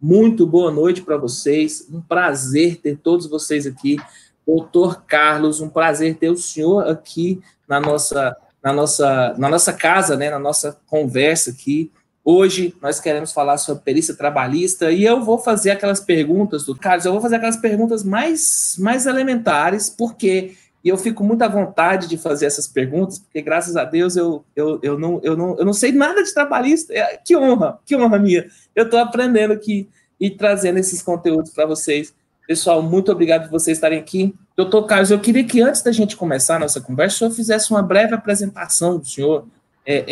Muito boa noite para vocês. Um prazer ter todos vocês aqui. Doutor Carlos, um prazer ter o senhor aqui na nossa, na nossa, na nossa casa, né, na nossa conversa aqui. Hoje nós queremos falar sobre perícia trabalhista e eu vou fazer aquelas perguntas do Carlos, eu vou fazer aquelas perguntas mais, mais elementares, porque e eu fico muito à vontade de fazer essas perguntas, porque graças a Deus eu, eu, eu, não, eu, não, eu não sei nada de trabalhista. É, que honra, que honra minha. Eu estou aprendendo aqui e trazendo esses conteúdos para vocês. Pessoal, muito obrigado por vocês estarem aqui. Doutor Carlos, eu queria que antes da gente começar a nossa conversa, o senhor fizesse uma breve apresentação do senhor, é, é,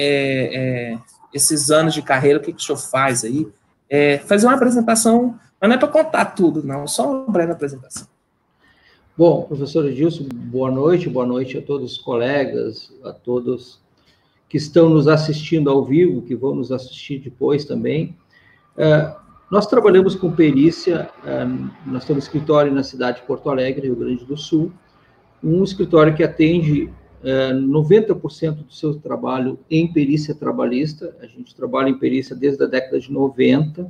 é, esses anos de carreira, o que, que o senhor faz aí. É, fazer uma apresentação, mas não é para contar tudo, não, só uma breve apresentação. Bom, professor Edilson, boa noite, boa noite a todos os colegas, a todos que estão nos assistindo ao vivo, que vão nos assistir depois também. É, nós trabalhamos com perícia, é, nós temos escritório na cidade de Porto Alegre, Rio Grande do Sul, um escritório que atende 90% é, do seu trabalho em perícia trabalhista, a gente trabalha em perícia desde a década de 90,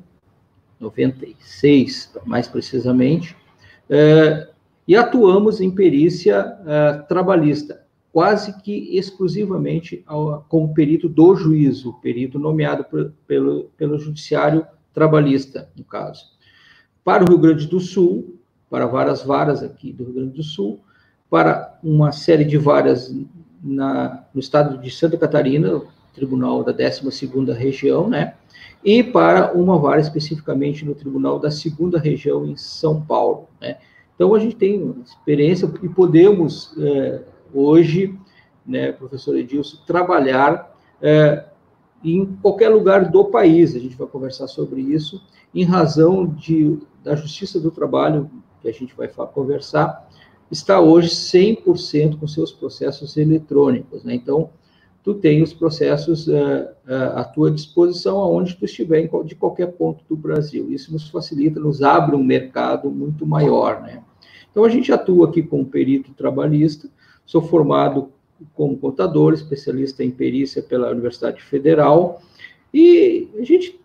96 mais precisamente, e atuamos em perícia uh, trabalhista, quase que exclusivamente ao, como perito do juízo, perito nomeado por, pelo, pelo judiciário trabalhista, no caso. Para o Rio Grande do Sul, para várias varas aqui do Rio Grande do Sul, para uma série de varas na, no estado de Santa Catarina, Tribunal da 12ª Região, né? E para uma vara especificamente no Tribunal da 2 Região em São Paulo, né? Então, a gente tem experiência e podemos, é, hoje, né, professor Edilson, trabalhar é, em qualquer lugar do país. A gente vai conversar sobre isso, em razão de, da Justiça do Trabalho, que a gente vai conversar, está hoje 100% com seus processos eletrônicos. Né? Então, tu tem os processos uh, à tua disposição aonde tu estiver, de qualquer ponto do Brasil. Isso nos facilita, nos abre um mercado muito maior, né? Então, a gente atua aqui como perito trabalhista, sou formado como contador, especialista em perícia pela Universidade Federal, e a gente,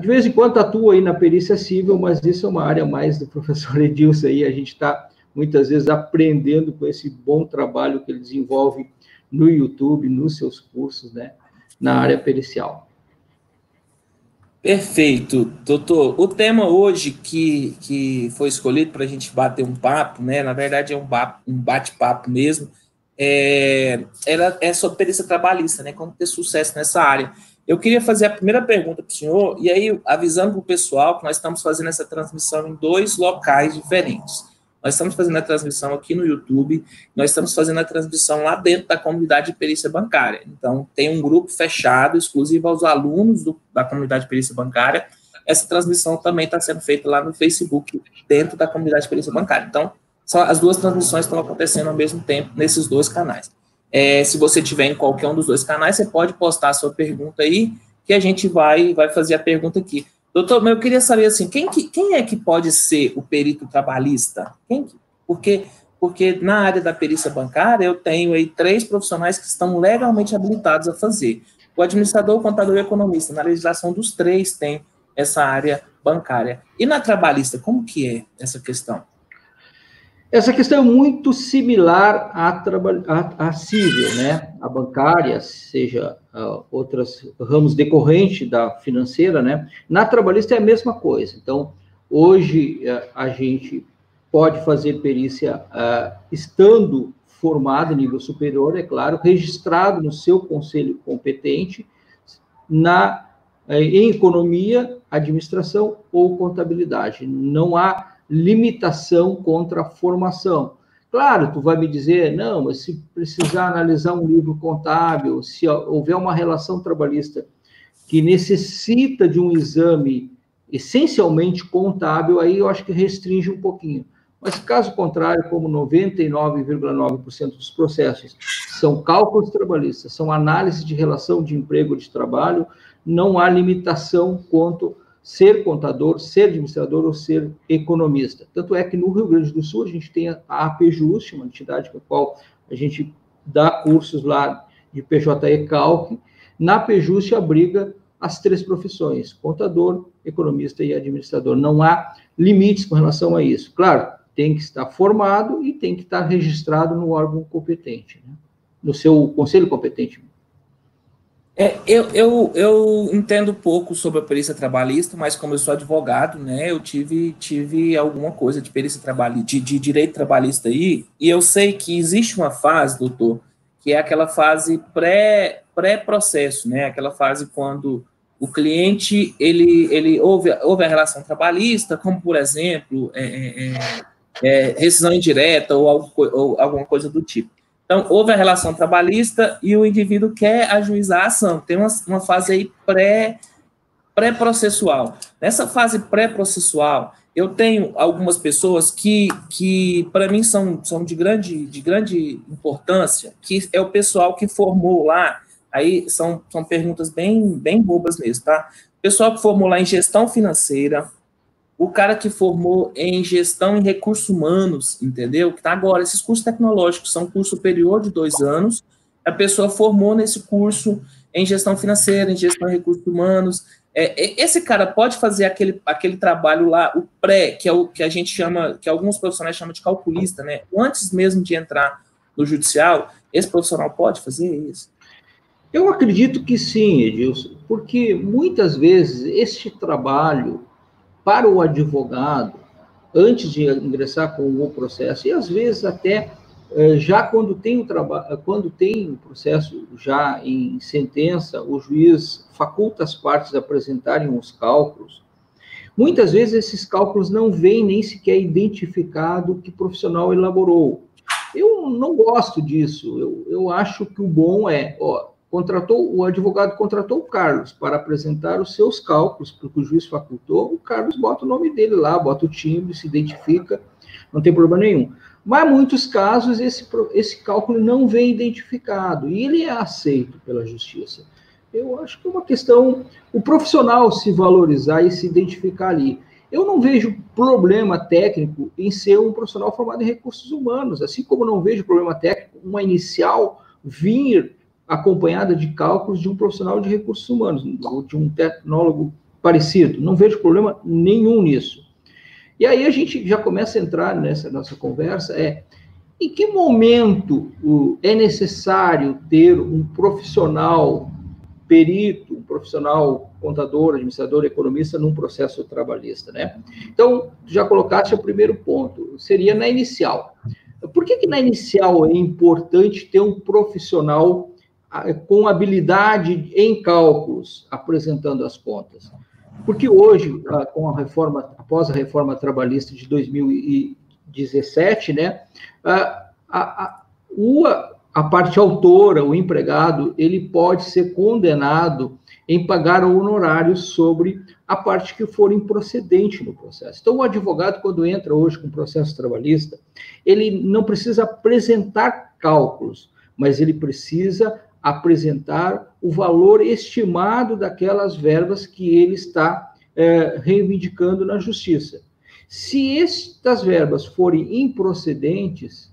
de vez em quando, atua aí na perícia civil, mas isso é uma área mais do professor Edilson aí, a gente está, muitas vezes, aprendendo com esse bom trabalho que ele desenvolve no YouTube, nos seus cursos, né, na área pericial. Perfeito, doutor. O tema hoje que, que foi escolhido para a gente bater um papo, né? Na verdade, é um, um bate-papo mesmo. É, ela é sobre perícia trabalhista, né? Como ter sucesso nessa área. Eu queria fazer a primeira pergunta para o senhor, e aí avisando para o pessoal que nós estamos fazendo essa transmissão em dois locais diferentes. Nós estamos fazendo a transmissão aqui no YouTube, nós estamos fazendo a transmissão lá dentro da comunidade de perícia bancária. Então, tem um grupo fechado, exclusivo aos alunos do, da comunidade de perícia bancária. Essa transmissão também está sendo feita lá no Facebook, dentro da comunidade de perícia bancária. Então, só, as duas transmissões estão acontecendo ao mesmo tempo nesses dois canais. É, se você tiver em qualquer um dos dois canais, você pode postar a sua pergunta aí, que a gente vai, vai fazer a pergunta aqui. Doutor, mas eu queria saber assim, quem, que, quem é que pode ser o perito trabalhista? Quem, porque, porque na área da perícia bancária eu tenho aí três profissionais que estão legalmente habilitados a fazer. O administrador, o contador e o economista. Na legislação dos três tem essa área bancária. E na trabalhista, como que é essa questão? Essa questão é muito similar à, à, à civil, né? A bancária, seja uh, outras ramos decorrentes da financeira, né? Na trabalhista é a mesma coisa. Então, hoje uh, a gente pode fazer perícia uh, estando formado em nível superior, é claro, registrado no seu conselho competente na eh, em economia, administração ou contabilidade. Não há limitação contra a formação. Claro, tu vai me dizer, não, mas se precisar analisar um livro contábil, se houver uma relação trabalhista que necessita de um exame essencialmente contábil, aí eu acho que restringe um pouquinho. Mas caso contrário, como 99,9% dos processos são cálculos trabalhistas, são análise de relação de emprego de trabalho, não há limitação quanto ser contador, ser administrador ou ser economista. Tanto é que no Rio Grande do Sul a gente tem a APJUST, uma entidade com a qual a gente dá cursos lá de PJE Calc. Na APJUST abriga as três profissões: contador, economista e administrador. Não há limites com relação a isso. Claro, tem que estar formado e tem que estar registrado no órgão competente, né? no seu conselho competente. É, eu, eu, eu entendo pouco sobre a perícia trabalhista, mas como eu sou advogado, né, eu tive, tive alguma coisa de perícia trabalhista, de, de direito trabalhista aí, e eu sei que existe uma fase, doutor, que é aquela fase pré, pré-processo, né, aquela fase quando o cliente, ele, ele ouve, ouve a relação trabalhista, como, por exemplo, é, é, é, é rescisão indireta ou, algo, ou alguma coisa do tipo. Então, houve a relação trabalhista e o indivíduo quer ajuizar a ação. Tem uma, uma fase aí pré, pré-processual. Nessa fase pré-processual, eu tenho algumas pessoas que, que para mim, são, são de, grande, de grande importância, que é o pessoal que formou lá, aí são, são perguntas bem, bem bobas mesmo, tá? Pessoal que formou lá em gestão financeira, o cara que formou em gestão em recursos humanos, entendeu? Que tá agora, esses cursos tecnológicos são curso superior de dois anos, a pessoa formou nesse curso em gestão financeira, em gestão em recursos humanos. É, esse cara pode fazer aquele, aquele trabalho lá, o pré, que é o que a gente chama, que alguns profissionais chamam de calculista, né? Antes mesmo de entrar no judicial, esse profissional pode fazer isso? Eu acredito que sim, Edilson, porque muitas vezes este trabalho para o advogado, antes de ingressar com o processo, e às vezes até eh, já quando tem o trabalho, quando tem o processo já em sentença, o juiz faculta as partes a apresentarem os cálculos. Muitas vezes esses cálculos não vêm nem sequer identificado que profissional elaborou. Eu não gosto disso. Eu, eu acho que o bom é, ó, contratou o advogado contratou o Carlos para apresentar os seus cálculos, porque o juiz facultou, o Carlos bota o nome dele lá, bota o timbre, se identifica, não tem problema nenhum. Mas em muitos casos esse, esse cálculo não vem identificado e ele é aceito pela justiça. Eu acho que é uma questão o profissional se valorizar e se identificar ali. Eu não vejo problema técnico em ser um profissional formado em recursos humanos, assim como não vejo problema técnico uma inicial vir acompanhada de cálculos de um profissional de recursos humanos, ou de um tecnólogo parecido. Não vejo problema nenhum nisso. E aí a gente já começa a entrar nessa nossa conversa, é em que momento é necessário ter um profissional perito, um profissional contador, administrador, economista num processo trabalhista, né? Então, já colocaste o primeiro ponto, seria na inicial. Por que, que na inicial é importante ter um profissional com habilidade em cálculos, apresentando as contas. Porque hoje, com a reforma, após a reforma trabalhista de 2017, né, a, a, a, a parte autora, o empregado, ele pode ser condenado em pagar honorários sobre a parte que for improcedente no processo. Então, o advogado, quando entra hoje com processo trabalhista, ele não precisa apresentar cálculos, mas ele precisa apresentar o valor estimado daquelas verbas que ele está é, reivindicando na justiça. Se estas verbas forem improcedentes,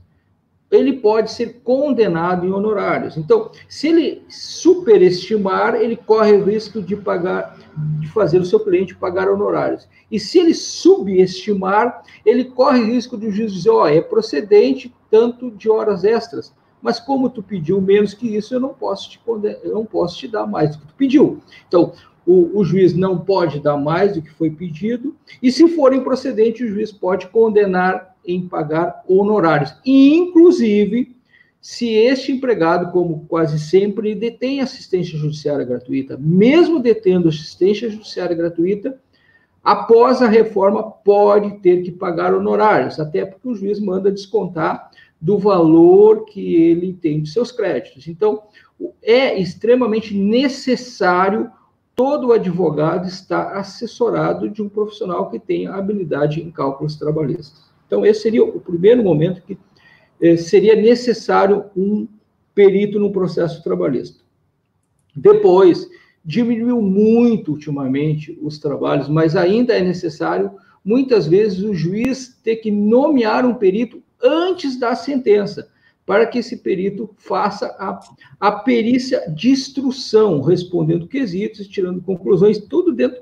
ele pode ser condenado em honorários. Então, se ele superestimar, ele corre o risco de pagar, de fazer o seu cliente pagar honorários. E se ele subestimar, ele corre o risco de o juiz dizer, ó, oh, é procedente tanto de horas extras mas como tu pediu menos que isso, eu não posso te, eu não posso te dar mais do que tu pediu. Então, o, o, juiz não pode dar mais do que foi pedido, e se for improcedente, o juiz pode condenar em pagar honorários. Inclusive, se este empregado, como quase sempre, detém assistência judiciária gratuita, mesmo detendo assistência judiciária gratuita, após a reforma pode ter que pagar honorários, até porque o juiz manda descontar do valor que ele tem de seus créditos. Então, é extremamente necessário todo advogado estar assessorado de um profissional que tenha habilidade em cálculos trabalhistas. Então, esse seria o primeiro momento que eh, seria necessário um perito no processo trabalhista. Depois, diminuiu muito ultimamente os trabalhos, mas ainda é necessário, muitas vezes, o juiz ter que nomear um perito antes da sentença, para que esse perito faça a, a perícia de instrução, respondendo quesitos, tirando conclusões, tudo dentro,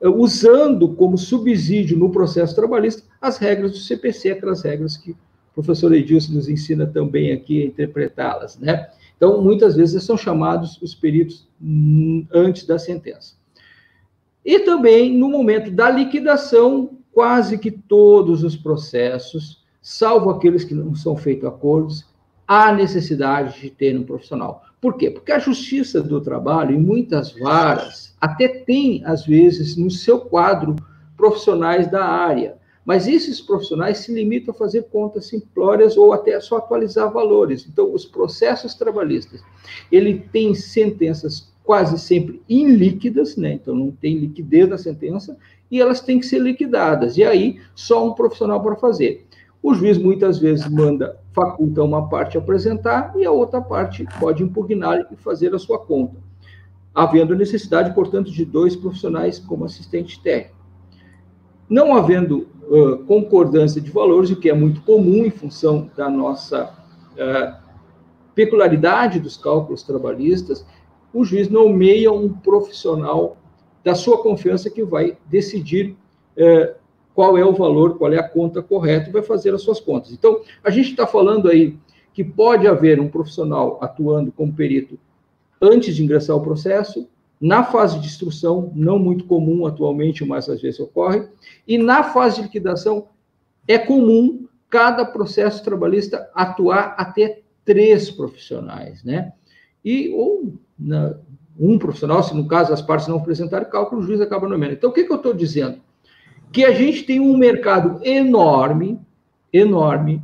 eh, usando como subsídio no processo trabalhista as regras do CPC, aquelas regras que o professor Edilson nos ensina também aqui a interpretá-las, né? Então, muitas vezes são chamados os peritos hum, antes da sentença. E também, no momento da liquidação, quase que todos os processos, salvo aqueles que não são feitos acordos, há necessidade de ter um profissional. Por quê? Porque a justiça do trabalho, em muitas varas, até tem, às vezes, no seu quadro, profissionais da área. Mas esses profissionais se limitam a fazer contas simplórias ou até só atualizar valores. Então, os processos trabalhistas, ele tem sentenças quase sempre ilíquidas, né? Então, não tem liquidez na sentença, e elas têm que ser liquidadas. E aí, só um profissional para fazer. O juiz muitas vezes manda, faculta uma parte apresentar e a outra parte pode impugnar e fazer a sua conta, havendo necessidade, portanto, de dois profissionais como assistente técnico. Não havendo uh, concordância de valores, o que é muito comum em função da nossa uh, peculiaridade dos cálculos trabalhistas, o juiz nomeia um profissional da sua confiança que vai decidir qual é o valor, qual é a conta correta e vai fazer as suas contas. Então, a gente está falando aí que pode haver um profissional atuando como perito antes de ingressar ao processo, na fase de instrução, não muito comum atualmente, mas às vezes ocorre, e na fase de liquidação, é comum cada processo trabalhista atuar até três profissionais, né? E, ou na, um profissional, se no caso as partes não apresentarem cálculo, o juiz acaba nomeando. Então, o que, que eu estou dizendo? Que a gente tem um mercado enorme, enorme,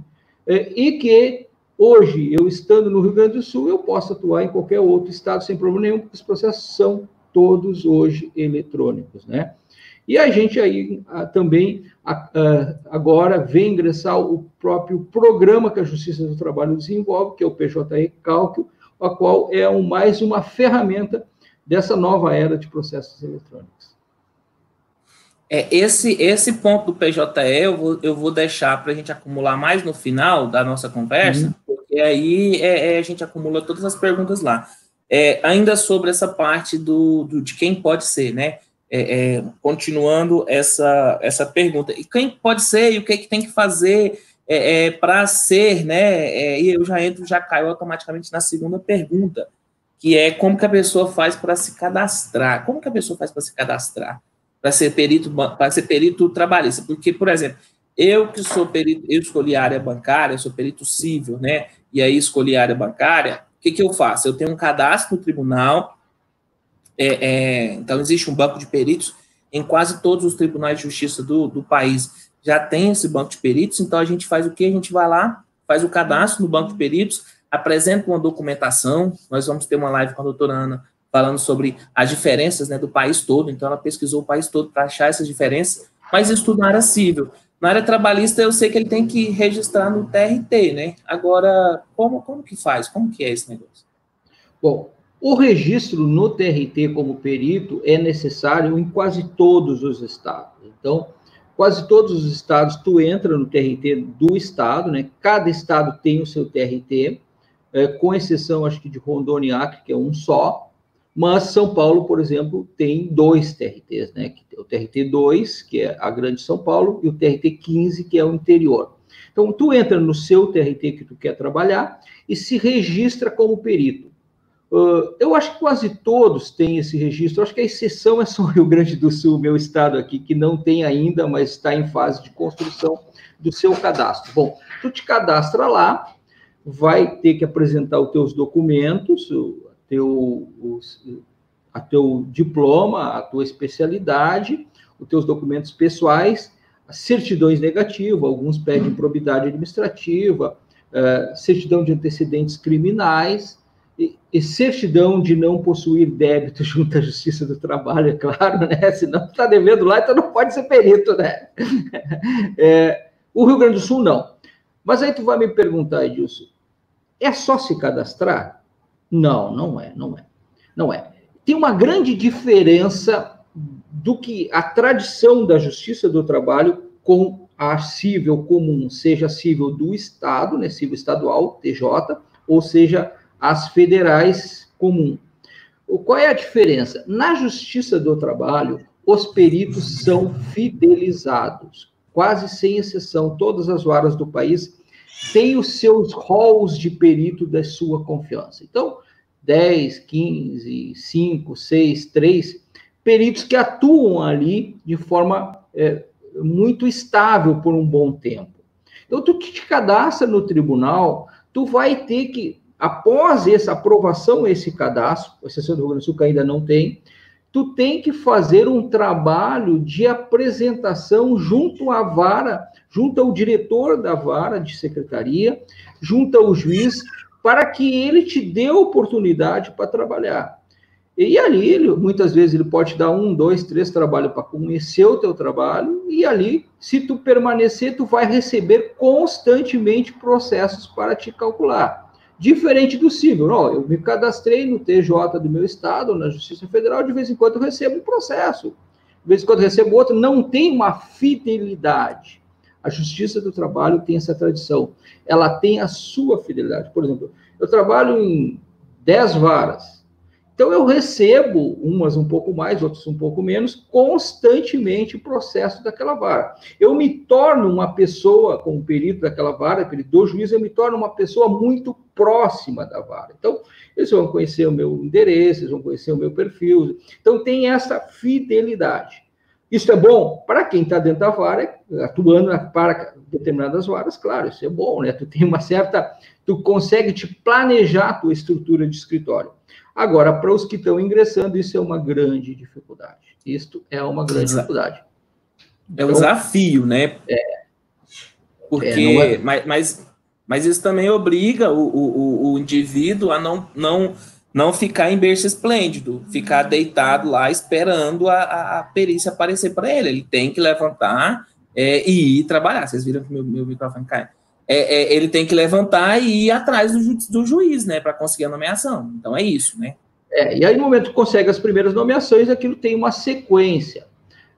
é, e que hoje, eu estando no Rio Grande do Sul, eu posso atuar em qualquer outro estado sem problema nenhum, porque os processos são todos hoje eletrônicos, né? E a gente aí também agora vem ingressar o próprio programa que a Justiça do Trabalho desenvolve, que é o PJE Cálculo, a qual é mais uma ferramenta dessa nova era de processos eletrônicos. É, esse, esse ponto do PJE eu vou, eu vou deixar para a gente acumular mais no final da nossa conversa, uhum. porque aí é, é, a gente acumula todas as perguntas lá. É, ainda sobre essa parte do, do, de quem pode ser, né? É, é, continuando essa, essa pergunta. E quem pode ser e o que, que tem que fazer é, para ser, né? e eu já entro, já caio automaticamente na segunda pergunta, que é como que a pessoa faz para se cadastrar? Como que a pessoa faz para se cadastrar? Para ser perito para ser perito trabalhista, porque por exemplo, eu que sou perito, eu escolhi a área bancária, sou perito civil, né? E aí escolhi a área bancária, o que, que eu faço? Eu tenho um cadastro no tribunal, é, é, então existe um banco de peritos em quase todos os tribunais de justiça do, do país já tem esse banco de peritos, então a gente faz o que? A gente vai lá, faz o cadastro no banco de peritos, apresenta uma documentação, nós vamos ter uma live com a doutora Ana falando sobre as diferenças né, do país todo, então ela pesquisou o país todo para achar essas diferenças, mas isso tudo na área civil. Na área trabalhista, eu sei que ele tem que registrar no TRT, né? Agora, como, como que faz? Como que é esse negócio? Bom, o registro no TRT como perito é necessário em quase todos os estados. Então, quase todos os estados, tu entra no TRT do estado, né? Cada estado tem o seu TRT, é, com exceção, acho que de Rondônia que é um só, mas São Paulo, por exemplo, tem dois TRTs, né? O TRT 2, que é a Grande São Paulo, e o TRT 15, que é o interior. Então, tu entra no seu TRT que tu quer trabalhar e se registra como perito. Uh, eu acho que quase todos têm esse registro. Eu acho que a exceção é só o Rio Grande do Sul, meu estado aqui, que não tem ainda, mas está em fase de construção do seu cadastro. Bom, tu te cadastra lá, vai ter que apresentar os teus documentos, teu, a teu diploma, a tua especialidade, os teus documentos pessoais, certidões negativas, alguns pedem probidade administrativa, uh, certidão de antecedentes criminais, e, e, certidão de não possuir débito junto à Justiça do Trabalho, é claro, né? Senão está devendo lá, então não pode ser perito, né? É, o Rio Grande do Sul, não. Mas aí tu vai me perguntar, Edilson, é só se cadastrar? Não, não é, não é. Não é. Tem uma grande diferença do que a tradição da justiça do trabalho com a cível comum, seja cível do Estado, né, cível estadual, TJ, ou seja, as federais comum. Qual é a diferença? Na Justiça do Trabalho, os peritos são fidelizados, quase sem exceção, todas as varas do país têm os seus halls de perito da sua confiança. Então, 10, 15, 5, 6, 3 peritos que atuam ali de forma é, muito estável por um bom tempo. Então, tu te cadastra no tribunal, tu vai ter que, após essa aprovação, esse cadastro, a exceção do Rio Grande do Sul que ainda não tem, tu tem que fazer um trabalho de apresentação junto à vara, junto ao diretor da vara de secretaria, junto ao juiz, para que ele te dê oportunidade para trabalhar. E ali, ele, muitas vezes, ele pode dar um, dois, três trabalhos para conhecer o teu trabalho, e ali, se tu permanecer, tu vai receber constantemente processos para te calcular. Diferente do civil, não, eu me cadastrei no TJ do meu estado, na Justiça Federal, de vez em quando eu recebo um processo, de vez em quando eu recebo outro, não tem uma fidelidade. A Justiça do Trabalho tem essa tradição, ela tem a sua fidelidade. Por exemplo, eu trabalho em 10 varas, então, eu recebo, umas um pouco mais, outras um pouco menos, constantemente o processo daquela vara. Eu me torno uma pessoa, como perito daquela vara, perito do juiz, eu me torno uma pessoa muito próxima da vara. Então, eles vão conhecer o meu endereço, eles vão conhecer o meu perfil. Então, tem essa fidelidade. Isso é bom para quem está dentro da vara, atuando para determinadas varas, claro, isso é bom, né? Tu tem uma certa. Tu consegue te planejar a tua estrutura de escritório. Agora, para os que estão ingressando, isso é uma grande dificuldade. Isto é uma grande dificuldade. É um então, desafio, né? É. Porque, é, é... Mas, mas, mas, isso também obriga o, o, o indivíduo a não, não, não ficar em berço esplêndido, ficar deitado lá esperando a, a perícia aparecer para ele. Ele tem que levantar é, e ir trabalhar. Vocês viram que meu, meu microfone cai é, é, ele tem que levantar e ir atrás do, ju do juiz, né, para conseguir a nomeação. Então é isso, né? É, e aí no momento que consegue as primeiras nomeações, aquilo tem uma sequência.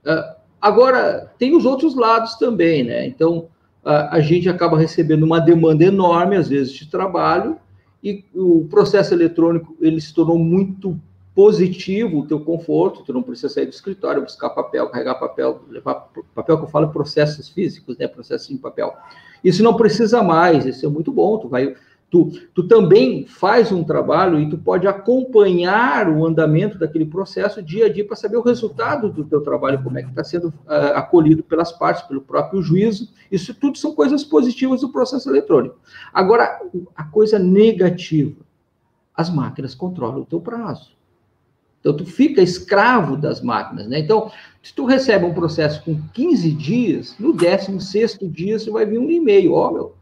Uh, agora, tem os outros lados também, né? Então, uh, a gente acaba recebendo uma demanda enorme, às vezes, de trabalho, e o processo eletrônico, ele se tornou muito positivo o teu conforto, tu não precisa sair do escritório, buscar papel, carregar papel, levar papel que eu falo processos físicos, né, processos em papel. Isso não precisa mais, isso é muito bom, tu vai tu, tu também faz um trabalho e tu pode acompanhar o andamento daquele processo dia a dia para saber o resultado do teu trabalho, como é que está sendo uh, acolhido pelas partes, pelo próprio juízo. Isso tudo são coisas positivas do processo eletrônico. Agora, a coisa negativa, as máquinas controlam o teu prazo. Então, tu fica escravo das máquinas, né? Então, se tu recebe um processo com 15 dias, no 16 dia você vai vir um e-mail, ó, oh, meu,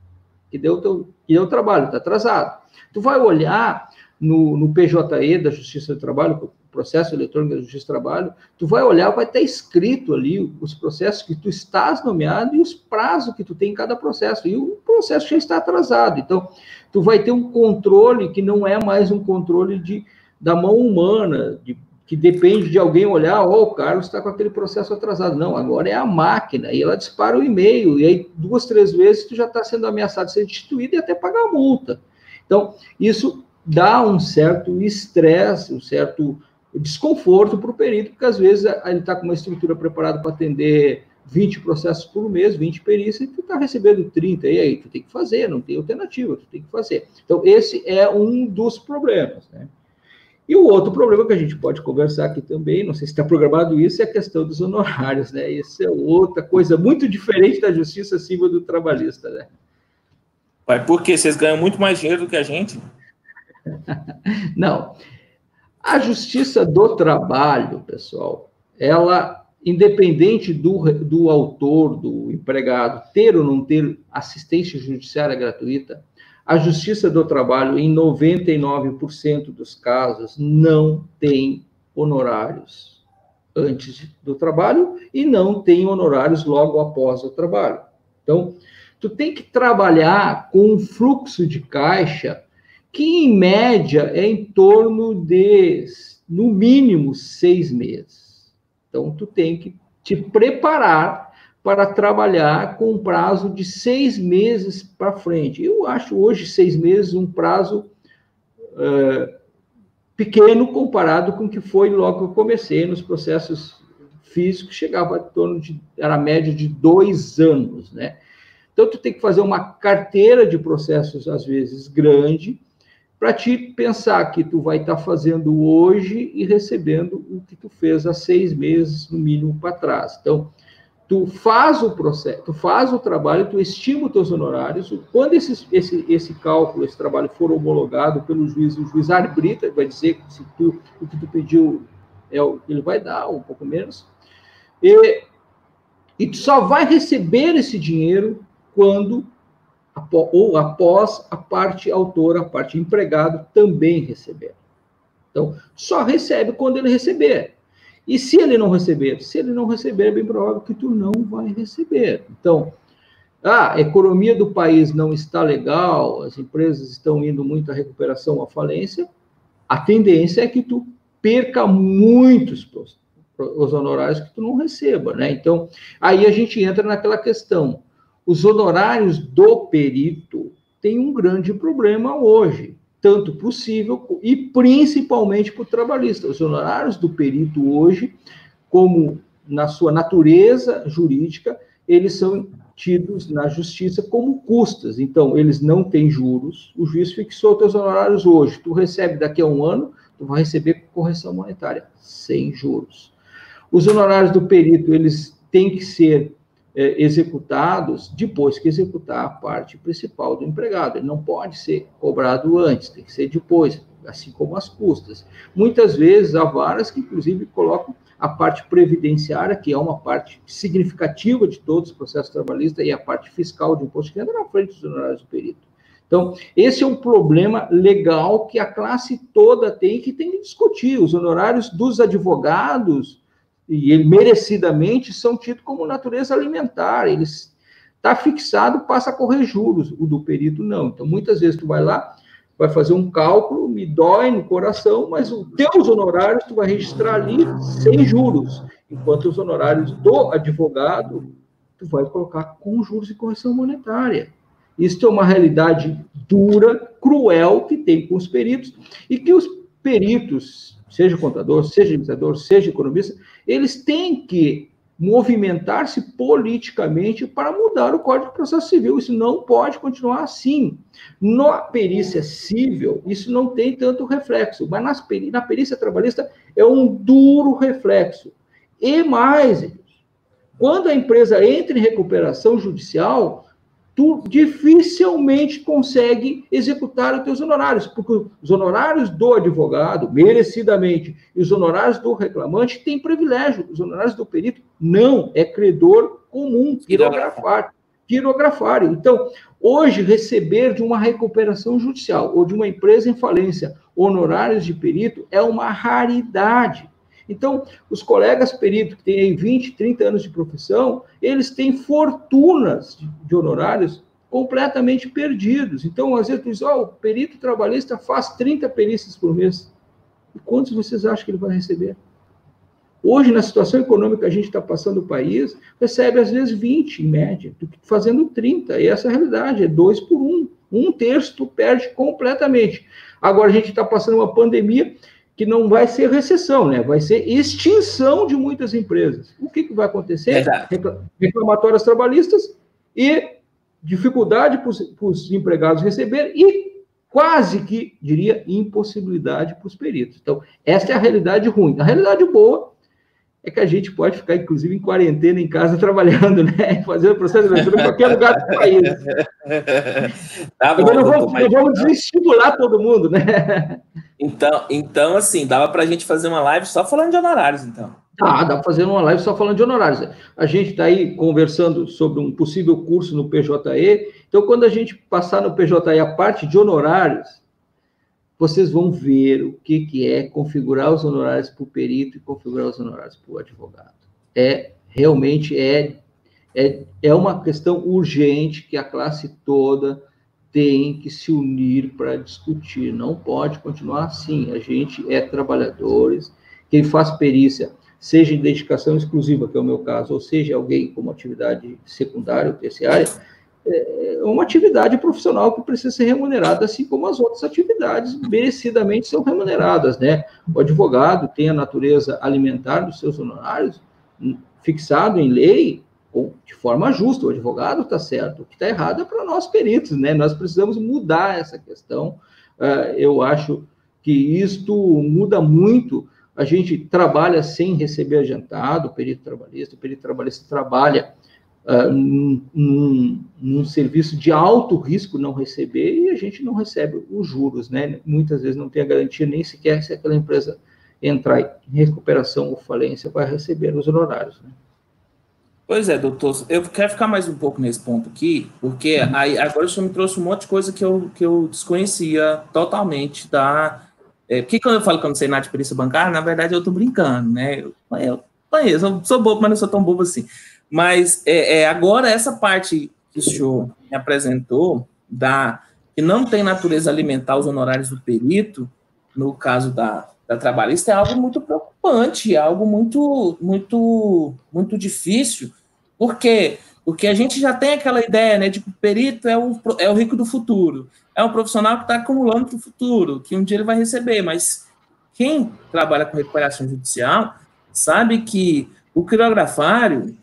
que deu, teu, que deu trabalho, está atrasado. Tu vai olhar no, no PJE da Justiça do Trabalho, processo eletrônico da Justiça do Trabalho, tu vai olhar, vai estar escrito ali os processos que tu estás nomeado e os prazos que tu tem em cada processo, e o processo já está atrasado. Então, tu vai ter um controle que não é mais um controle de da mão humana, de, que depende de alguém olhar, ó, oh, o Carlos está com aquele processo atrasado. Não, agora é a máquina, e ela dispara o e-mail, e aí duas, três vezes tu já está sendo ameaçado de ser destituído e até pagar a multa. Então, isso dá um certo estresse, um certo desconforto para o perito, porque às vezes ele está com uma estrutura preparada para atender 20 processos por mês, 20 perícias, e tu está recebendo 30, e aí tu tem que fazer, não tem alternativa, tu tem que fazer. Então, esse é um dos problemas, né? E o outro problema que a gente pode conversar aqui também, não sei se está programado isso, é a questão dos honorários, né? Isso é outra coisa muito diferente da justiça civil do trabalhista, né? Mas por quê? Vocês ganham muito mais dinheiro do que a gente? não. A justiça do trabalho, pessoal, ela, independente do, do autor, do empregado, ter ou não ter assistência judiciária gratuita, a Justiça do Trabalho, em 99% dos casos, não tem honorários antes do trabalho e não tem honorários logo após o trabalho. Então, tu tem que trabalhar com um fluxo de caixa que, em média, é em torno de, no mínimo, seis meses. Então, tu tem que te preparar para trabalhar com um prazo de seis meses para frente. Eu acho hoje seis meses um prazo uh, pequeno comparado com o que foi logo que eu comecei nos processos físicos, chegava a torno de, era a média de dois anos, né? Então, tu tem que fazer uma carteira de processos, às vezes, grande, para te pensar que tu vai estar tá fazendo hoje e recebendo o que tu fez há seis meses, no mínimo, para trás. Então, tu faz o processo, tu faz o trabalho, tu estima os teus honorários, quando esse, esse, esse cálculo, esse trabalho for homologado pelo juiz, o juiz arbitra, vai dizer se tu, o que tu pediu, é, ele vai dar um pouco menos, e, e tu só vai receber esse dinheiro quando ou após a parte autora, a parte empregado também receber. Então, só recebe quando ele receber. E se ele não receber? Se ele não receber, é bem provável que tu não vai receber. Então, ah, a economia do país não está legal, as empresas estão indo muito à recuperação, à falência, a tendência é que tu perca muitos os honorários que tu não receba, né? Então, aí a gente entra naquela questão os honorários do perito têm um grande problema hoje, tanto possível e principalmente para o trabalhista. Os honorários do perito hoje, como na sua natureza jurídica, eles são tidos na justiça como custas. Então, eles não têm juros. O juiz fixou teus honorários hoje. Tu recebe daqui a um ano, tu vai receber correção monetária, sem juros. Os honorários do perito, eles têm que ser é, executados depois que executar a parte principal do empregado. Ele não pode ser cobrado antes, tem que ser depois, assim como as custas. Muitas vezes há varas que, inclusive, colocam a parte previdenciária, que é uma parte significativa de todos os processos trabalhistas, e a parte fiscal de imposto de renda na frente dos honorários do perito. Então, esse é um problema legal que a classe toda tem que tem que discutir. Os honorários dos advogados, e ele, merecidamente são tidos como natureza alimentar. Eles está fixado, passa a correr juros. O do perito não. Então, muitas vezes tu vai lá, vai fazer um cálculo, me dói no coração, mas os teus honorários tu vai registrar ali sem juros, enquanto os honorários do advogado tu vai colocar com juros e correção monetária. Isso é uma realidade dura, cruel que tem com os peritos e que os peritos seja contador, seja administrador, seja economista, eles têm que movimentar-se politicamente para mudar o Código de Processo Civil. Isso não pode continuar assim. Na perícia civil, isso não tem tanto reflexo, mas nas, na perícia trabalhista é um duro reflexo. E mais, quando a empresa entra em recuperação judicial, tu dificilmente consegue executar os teus honorários, porque os honorários do advogado, merecidamente, e os honorários do reclamante têm privilégio, os honorários do perito não, é credor comum, quirografar, quirografário. Então, hoje, receber de uma recuperação judicial ou de uma empresa em falência honorários de perito é uma raridade. Então, os colegas peritos que têm 20, 30 anos de profissão, eles têm fortunas de honorários completamente perdidos. Então, às vezes, tu diz, oh, o perito trabalhista faz 30 perícias por mês. E quantos vocês acham que ele vai receber? Hoje, na situação econômica que a gente está passando o país, recebe às vezes 20 em média, fazendo 30. E essa é a realidade, é dois por um. Um terço tu perde completamente. Agora, a gente está passando uma pandemia que não vai ser recessão, né? Vai ser extinção de muitas empresas. O que, que vai acontecer? Reclamatórias trabalhistas e dificuldade para os empregados receber e quase que, diria, impossibilidade para os peritos. Então, essa é a realidade ruim. A realidade boa é que a gente pode ficar, inclusive, em quarentena em casa trabalhando, né? Fazendo processo eletrônico em qualquer lugar do país. Tá bom, não vamos, não vamos desestimular todo mundo, né? Então, então assim, dava para a gente fazer uma live só falando de honorários, então. Ah, dá para fazer uma live só falando de honorários. A gente está aí conversando sobre um possível curso no PJE. Então, quando a gente passar no PJE a parte de honorários, vocês vão ver o que, que é configurar os honorários para o perito e configurar os honorários para o advogado. É realmente é, é, é uma questão urgente que a classe toda tem que se unir para discutir. Não pode continuar assim. A gente é trabalhadores, quem faz perícia seja em dedicação exclusiva, que é o meu caso, ou seja alguém como atividade secundária ou terciária, é uma atividade profissional que precisa ser remunerada, assim como as outras atividades merecidamente são remuneradas, né? O advogado tem a natureza alimentar dos seus honorários fixado em lei de forma justa. O advogado está certo, o que está errado é para nós peritos, né? Nós precisamos mudar essa questão. Ah, eu acho que isto muda muito. A gente trabalha sem receber adiantado, o perito trabalhista, o perito trabalhista trabalha uh, num, num, serviço de alto risco não receber e a gente não recebe os juros, né? Muitas vezes não tem a garantia nem sequer se aquela empresa entrar em recuperação ou falência vai receber os honorários, né? Pois é, doutor. Eu quero ficar mais um pouco nesse ponto aqui, porque aí, agora o senhor me trouxe um monte de coisa que eu, que eu desconhecia totalmente da. É, porque quando eu falo que eu não sei nada de perícia bancária, na verdade eu estou brincando, né? Eu, eu conheço, eu sou bobo, mas não sou tão bobo assim. Mas é, é, agora essa parte que o senhor me apresentou, da que não tem natureza alimentar os honorários do perito, no caso da, da trabalhista, é algo muito preocupante, é algo muito, muito, muito difícil. Por quê? Porque a gente já tem aquela ideia né, de que o perito é o, é o rico do futuro. É um profissional que está acumulando para o futuro, que um dia ele vai receber. Mas quem trabalha com recuperação judicial sabe que o quirografário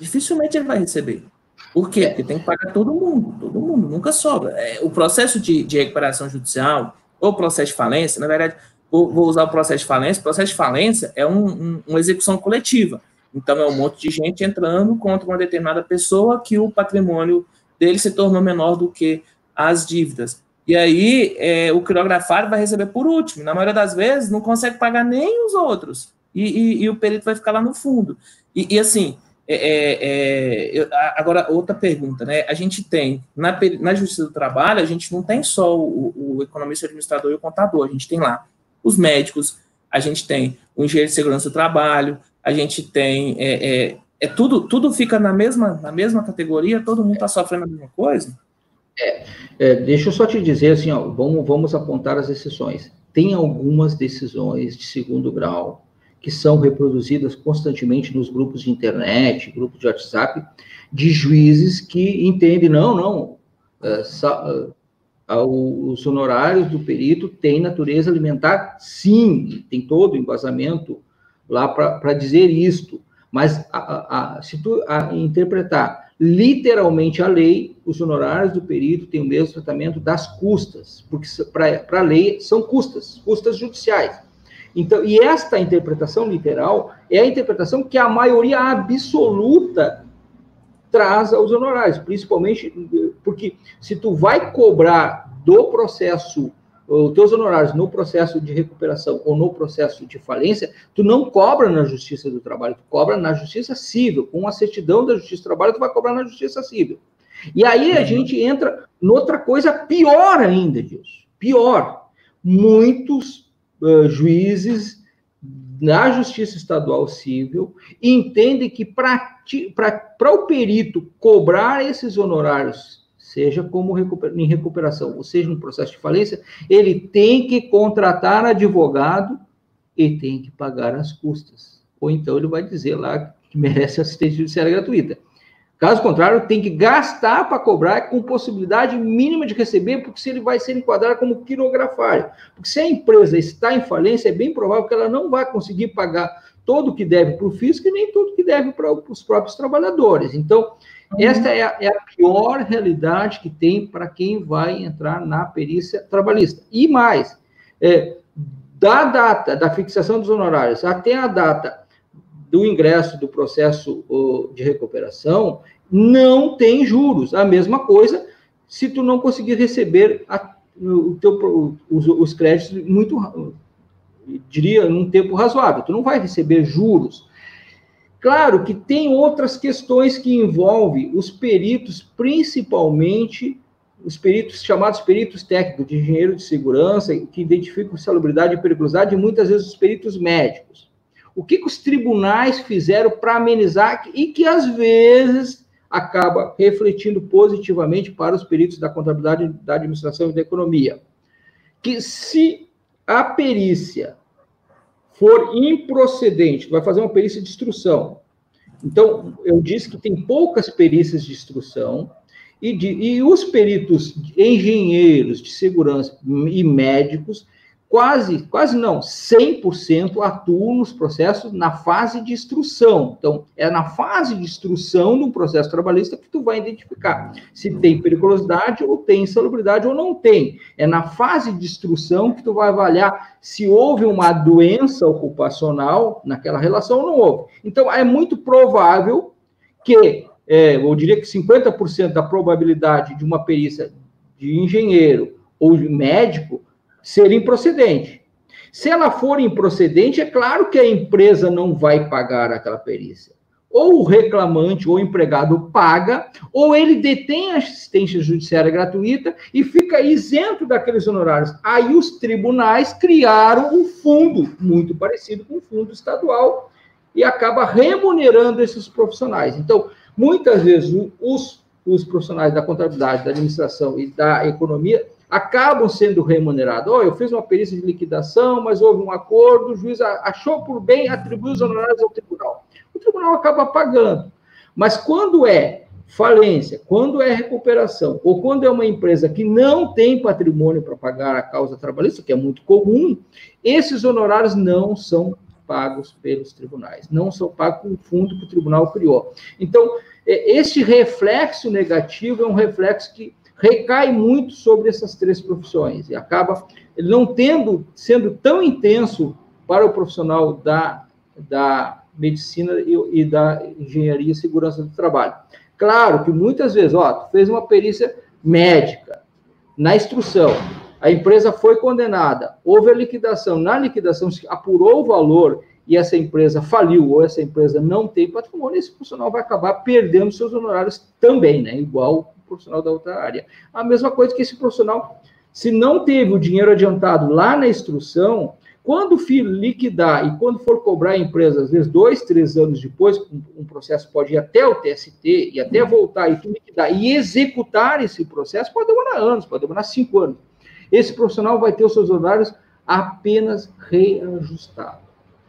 dificilmente ele vai receber. Por quê? Porque tem que pagar todo mundo, todo mundo, nunca sobra. É, o processo de, de recuperação judicial, ou processo de falência, na verdade, vou usar o processo de falência, o processo de falência é um, um, uma execução coletiva. Então, é um monte de gente entrando contra uma determinada pessoa que o patrimônio dele se tornou menor do que as dívidas. E aí, é, o quirografário vai receber por último. Na maioria das vezes, não consegue pagar nem os outros. E, e, e o perito vai ficar lá no fundo. E, e assim, é, é, é agora, outra pergunta, né? A gente tem, na, na Justiça do Trabalho, a gente não tem só o, o economista, o administrador e o contador, a gente tem lá os médicos, a gente tem o engenheiro de segurança do trabalho, a gente tem. É, é, é tudo, tudo fica na mesma, na mesma categoria, todo mundo está sofrendo a mesma coisa? É, é, deixa eu só te dizer assim, ó, vamos, vamos apontar as exceções. Tem algumas decisões de segundo grau que são reproduzidas constantemente nos grupos de internet, grupos de WhatsApp, de juízes que entendem, não, não, é, é, os honorários do perito têm natureza alimentar, sim, tem todo o embasamento lá para dizer isto, mas a, a, a, se tu interpretar literalmente a lei, os honorários do perito têm o mesmo tratamento das custas, porque para a lei são custas, custas judiciais. Então, e esta interpretação literal é a interpretação que a maioria absoluta traz aos honorários, principalmente porque se tu vai cobrar do processo os teus honorários no processo de recuperação ou no processo de falência, tu não cobra na Justiça do Trabalho, tu cobra na Justiça Civil. Com a certidão da Justiça do Trabalho, tu vai cobrar na Justiça Civil. E aí a uhum. gente entra noutra coisa pior ainda disso. Pior. Muitos uh, juízes na Justiça Estadual Civil entendem que para o perito cobrar esses honorários, seja como em recuperação, ou seja no processo de falência, ele tem que contratar advogado e tem que pagar as custas. Ou então ele vai dizer lá que merece assistência judiciária gratuita. Caso contrário, tem que gastar para cobrar com possibilidade mínima de receber, porque se ele vai ser enquadrado como quirografário. Porque se a empresa está em falência, é bem provável que ela não vai conseguir pagar todo o que deve para o fisco e nem tudo que deve para os próprios trabalhadores. Então. Esta é a, é a, pior realidade que tem para quem vai entrar na perícia trabalhista. E mais, é, da data da fixação dos honorários até a data do ingresso do processo de recuperação não tem juros. A mesma coisa se tu não conseguir receber a, o teu, os, os créditos muito, diria, num tempo razoável. Tu não vai receber juros. Claro que tem outras questões que envolvem os peritos, principalmente os peritos chamados peritos técnicos de engenheiro de segurança, que identificam salubridade e periculosidade, e muitas vezes os peritos médicos o que, que os tribunais fizeram para amenizar e que às vezes acaba refletindo positivamente para os peritos da contabilidade, da administração e da economia. Que se a perícia for improcedente, vai fazer uma perícia de instrução. Então, eu disse que tem poucas perícias de instrução, e, de, e os peritos engenheiros de segurança e médicos quase, quase não, 100% atuam nos processos na fase de instrução. Então, é na fase de instrução um processo trabalhista que tu vai identificar se tem periculosidade ou tem insalubridade ou não tem. É na fase de instrução que tu vai avaliar se houve uma doença ocupacional naquela relação ou não houve. Então, é muito provável que, é, eu diria que 50% da probabilidade de uma perícia de engenheiro ou de médico ser improcedente. Se ela for improcedente, é claro que a empresa não vai pagar aquela perícia. Ou o reclamante ou o empregado paga, ou ele detém a assistência judiciária gratuita e fica isento daqueles honorários. Aí os tribunais criaram um fundo, muito parecido com o fundo estadual, e acaba remunerando esses profissionais. Então, muitas vezes, os, os profissionais da contabilidade, da administração e da economia acabam sendo remunerados. Oh, eu fiz uma perícia de liquidação, mas houve um acordo, o juiz achou por bem atribuir os honorários ao tribunal. O tribunal acaba pagando. Mas quando é falência, quando é recuperação, ou quando é uma empresa que não tem patrimônio para pagar a causa trabalhista, que é muito comum, esses honorários não são pagos pelos tribunais, não são pagos com o fundo que o tribunal criou. Então, é, este reflexo negativo é um reflexo que recai muito sobre essas três profissões e acaba não tendo, sendo tão intenso para o profissional da, da medicina e, e da engenharia e segurança do trabalho. Claro que muitas vezes, ó, tu fez uma perícia médica na instrução, a empresa foi condenada, houve a liquidação, na liquidação se apurou o valor e essa empresa faliu ou essa empresa não tem patrimônio, esse profissional vai acabar perdendo seus honorários também, né? Igual profissional da outra área. A mesma coisa que esse profissional, se não teve o dinheiro adiantado lá na instrução, quando for liquidar e quando for cobrar a empresa, às vezes dois, três anos depois, um processo pode ir até o TST e até voltar e liquidar e executar esse processo, pode demorar anos, pode demorar cinco anos. Esse profissional vai ter os seus honorários apenas reajustados.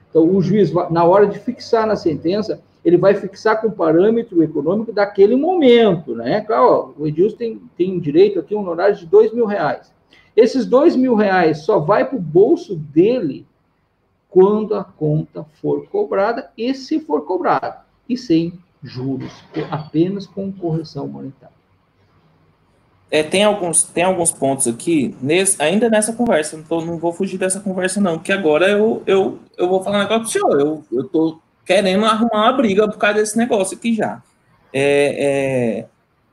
Então, o juiz, na hora de fixar na sentença, ele vai fixar com o parâmetro econômico daquele momento, né? Claro, o Edilson tem, tem direito aqui a um honorário de dois mil reais. Esses dois mil reais só vai para o bolso dele quando a conta for cobrada e se for cobrada, e sem juros, apenas com correção monetária. É, tem, alguns, tem alguns pontos aqui, nesse, ainda nessa conversa, não, tô, não vou fugir dessa conversa, não, porque agora eu, eu, eu vou falar um negócio para o senhor. Eu, tô querendo arrumar uma briga por causa desse negócio aqui já. É,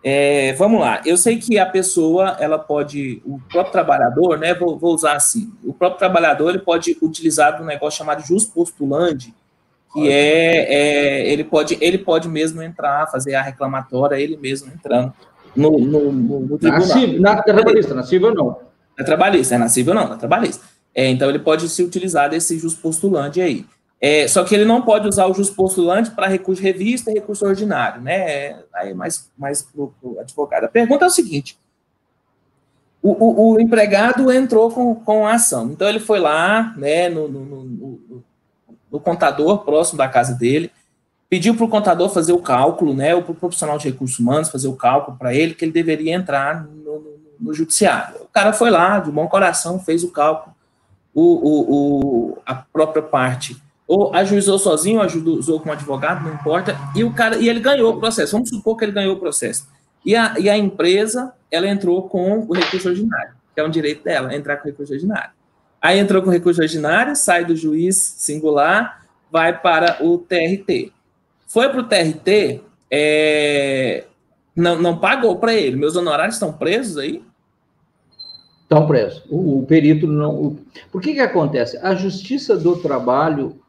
é, é, vamos lá, eu sei que a pessoa, ela pode, o próprio trabalhador, né, vou, vou usar assim, o próprio trabalhador, ele pode utilizar um negócio chamado jus postulante, que é, é, ele, pode, ele pode mesmo entrar, fazer a reclamatória, ele mesmo entrando no, no, no, no tribunal. Na, na trabalhista, na civil não. Na trabalhista, é na civil não, na trabalhista. É, então ele pode se utilizar desse jus postulante aí. É, só que ele não pode usar o jus postulante para recurso de revista e recurso ordinário, né? É, aí é mais, mais para o advogado. A pergunta é o seguinte: o, o, o, empregado entrou com, com a ação, então ele foi lá, né, no, no, no, no contador próximo da casa dele, pediu para o contador fazer o cálculo, né, ou para o profissional de recursos humanos fazer o cálculo para ele que ele deveria entrar no, judiciário. O cara foi lá, de bom coração, fez o cálculo, o, o, o a própria parte ou ajuizou sozinho, ou com um advogado, não importa, e o cara, e ele ganhou o processo. Vamos supor que ele ganhou o processo. E a, e a empresa, ela entrou com o recurso ordinário, que é um direito dela, entrar com o recurso ordinário. Aí entrou com o recurso ordinário, sai do juiz singular, vai para o TRT. Foi para o TRT, é, não, não pagou para ele. Meus honorários estão presos aí? Estão presos. O, o perito não. O, por que que acontece? A Justiça do Trabalho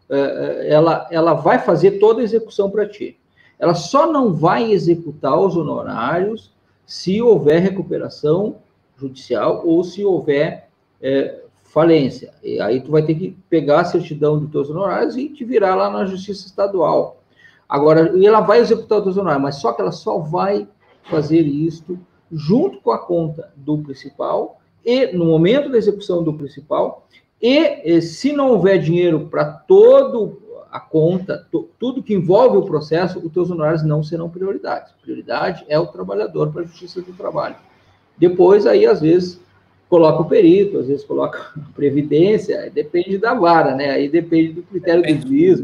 ela, ela vai fazer toda a execução para ti. Ela só não vai executar os honorários se houver recuperação judicial ou se houver é, falência. E aí tu vai ter que pegar a certidão dos teus honorários e te virar lá na justiça estadual. Agora, e ela vai executar os teus honorários, mas só que ela só vai fazer isto junto com a conta do principal e no momento da execução do principal E, se não houver dinheiro para todo a conta, tudo que envolve o processo, os teus honorários não serão prioridade. Prioridade é o trabalhador para a justiça do trabalho. Depois, aí, às vezes, coloca o perito, às vezes coloca a previdência, depende da vara, né? Aí depende do critério do juiz.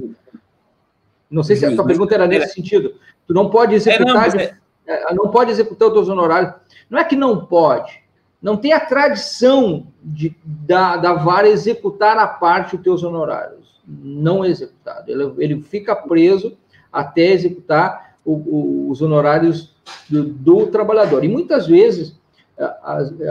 Não sei se a tua pergunta era nesse sentido. Tu não pode executar, é, não, é... não pode executar os teus honorários. Não é que não pode, não tem a tradição de, da, da vara executar a parte os teus honorários não executado. Ele, ele fica preso até executar o, o, os honorários do, do, trabalhador. E muitas vezes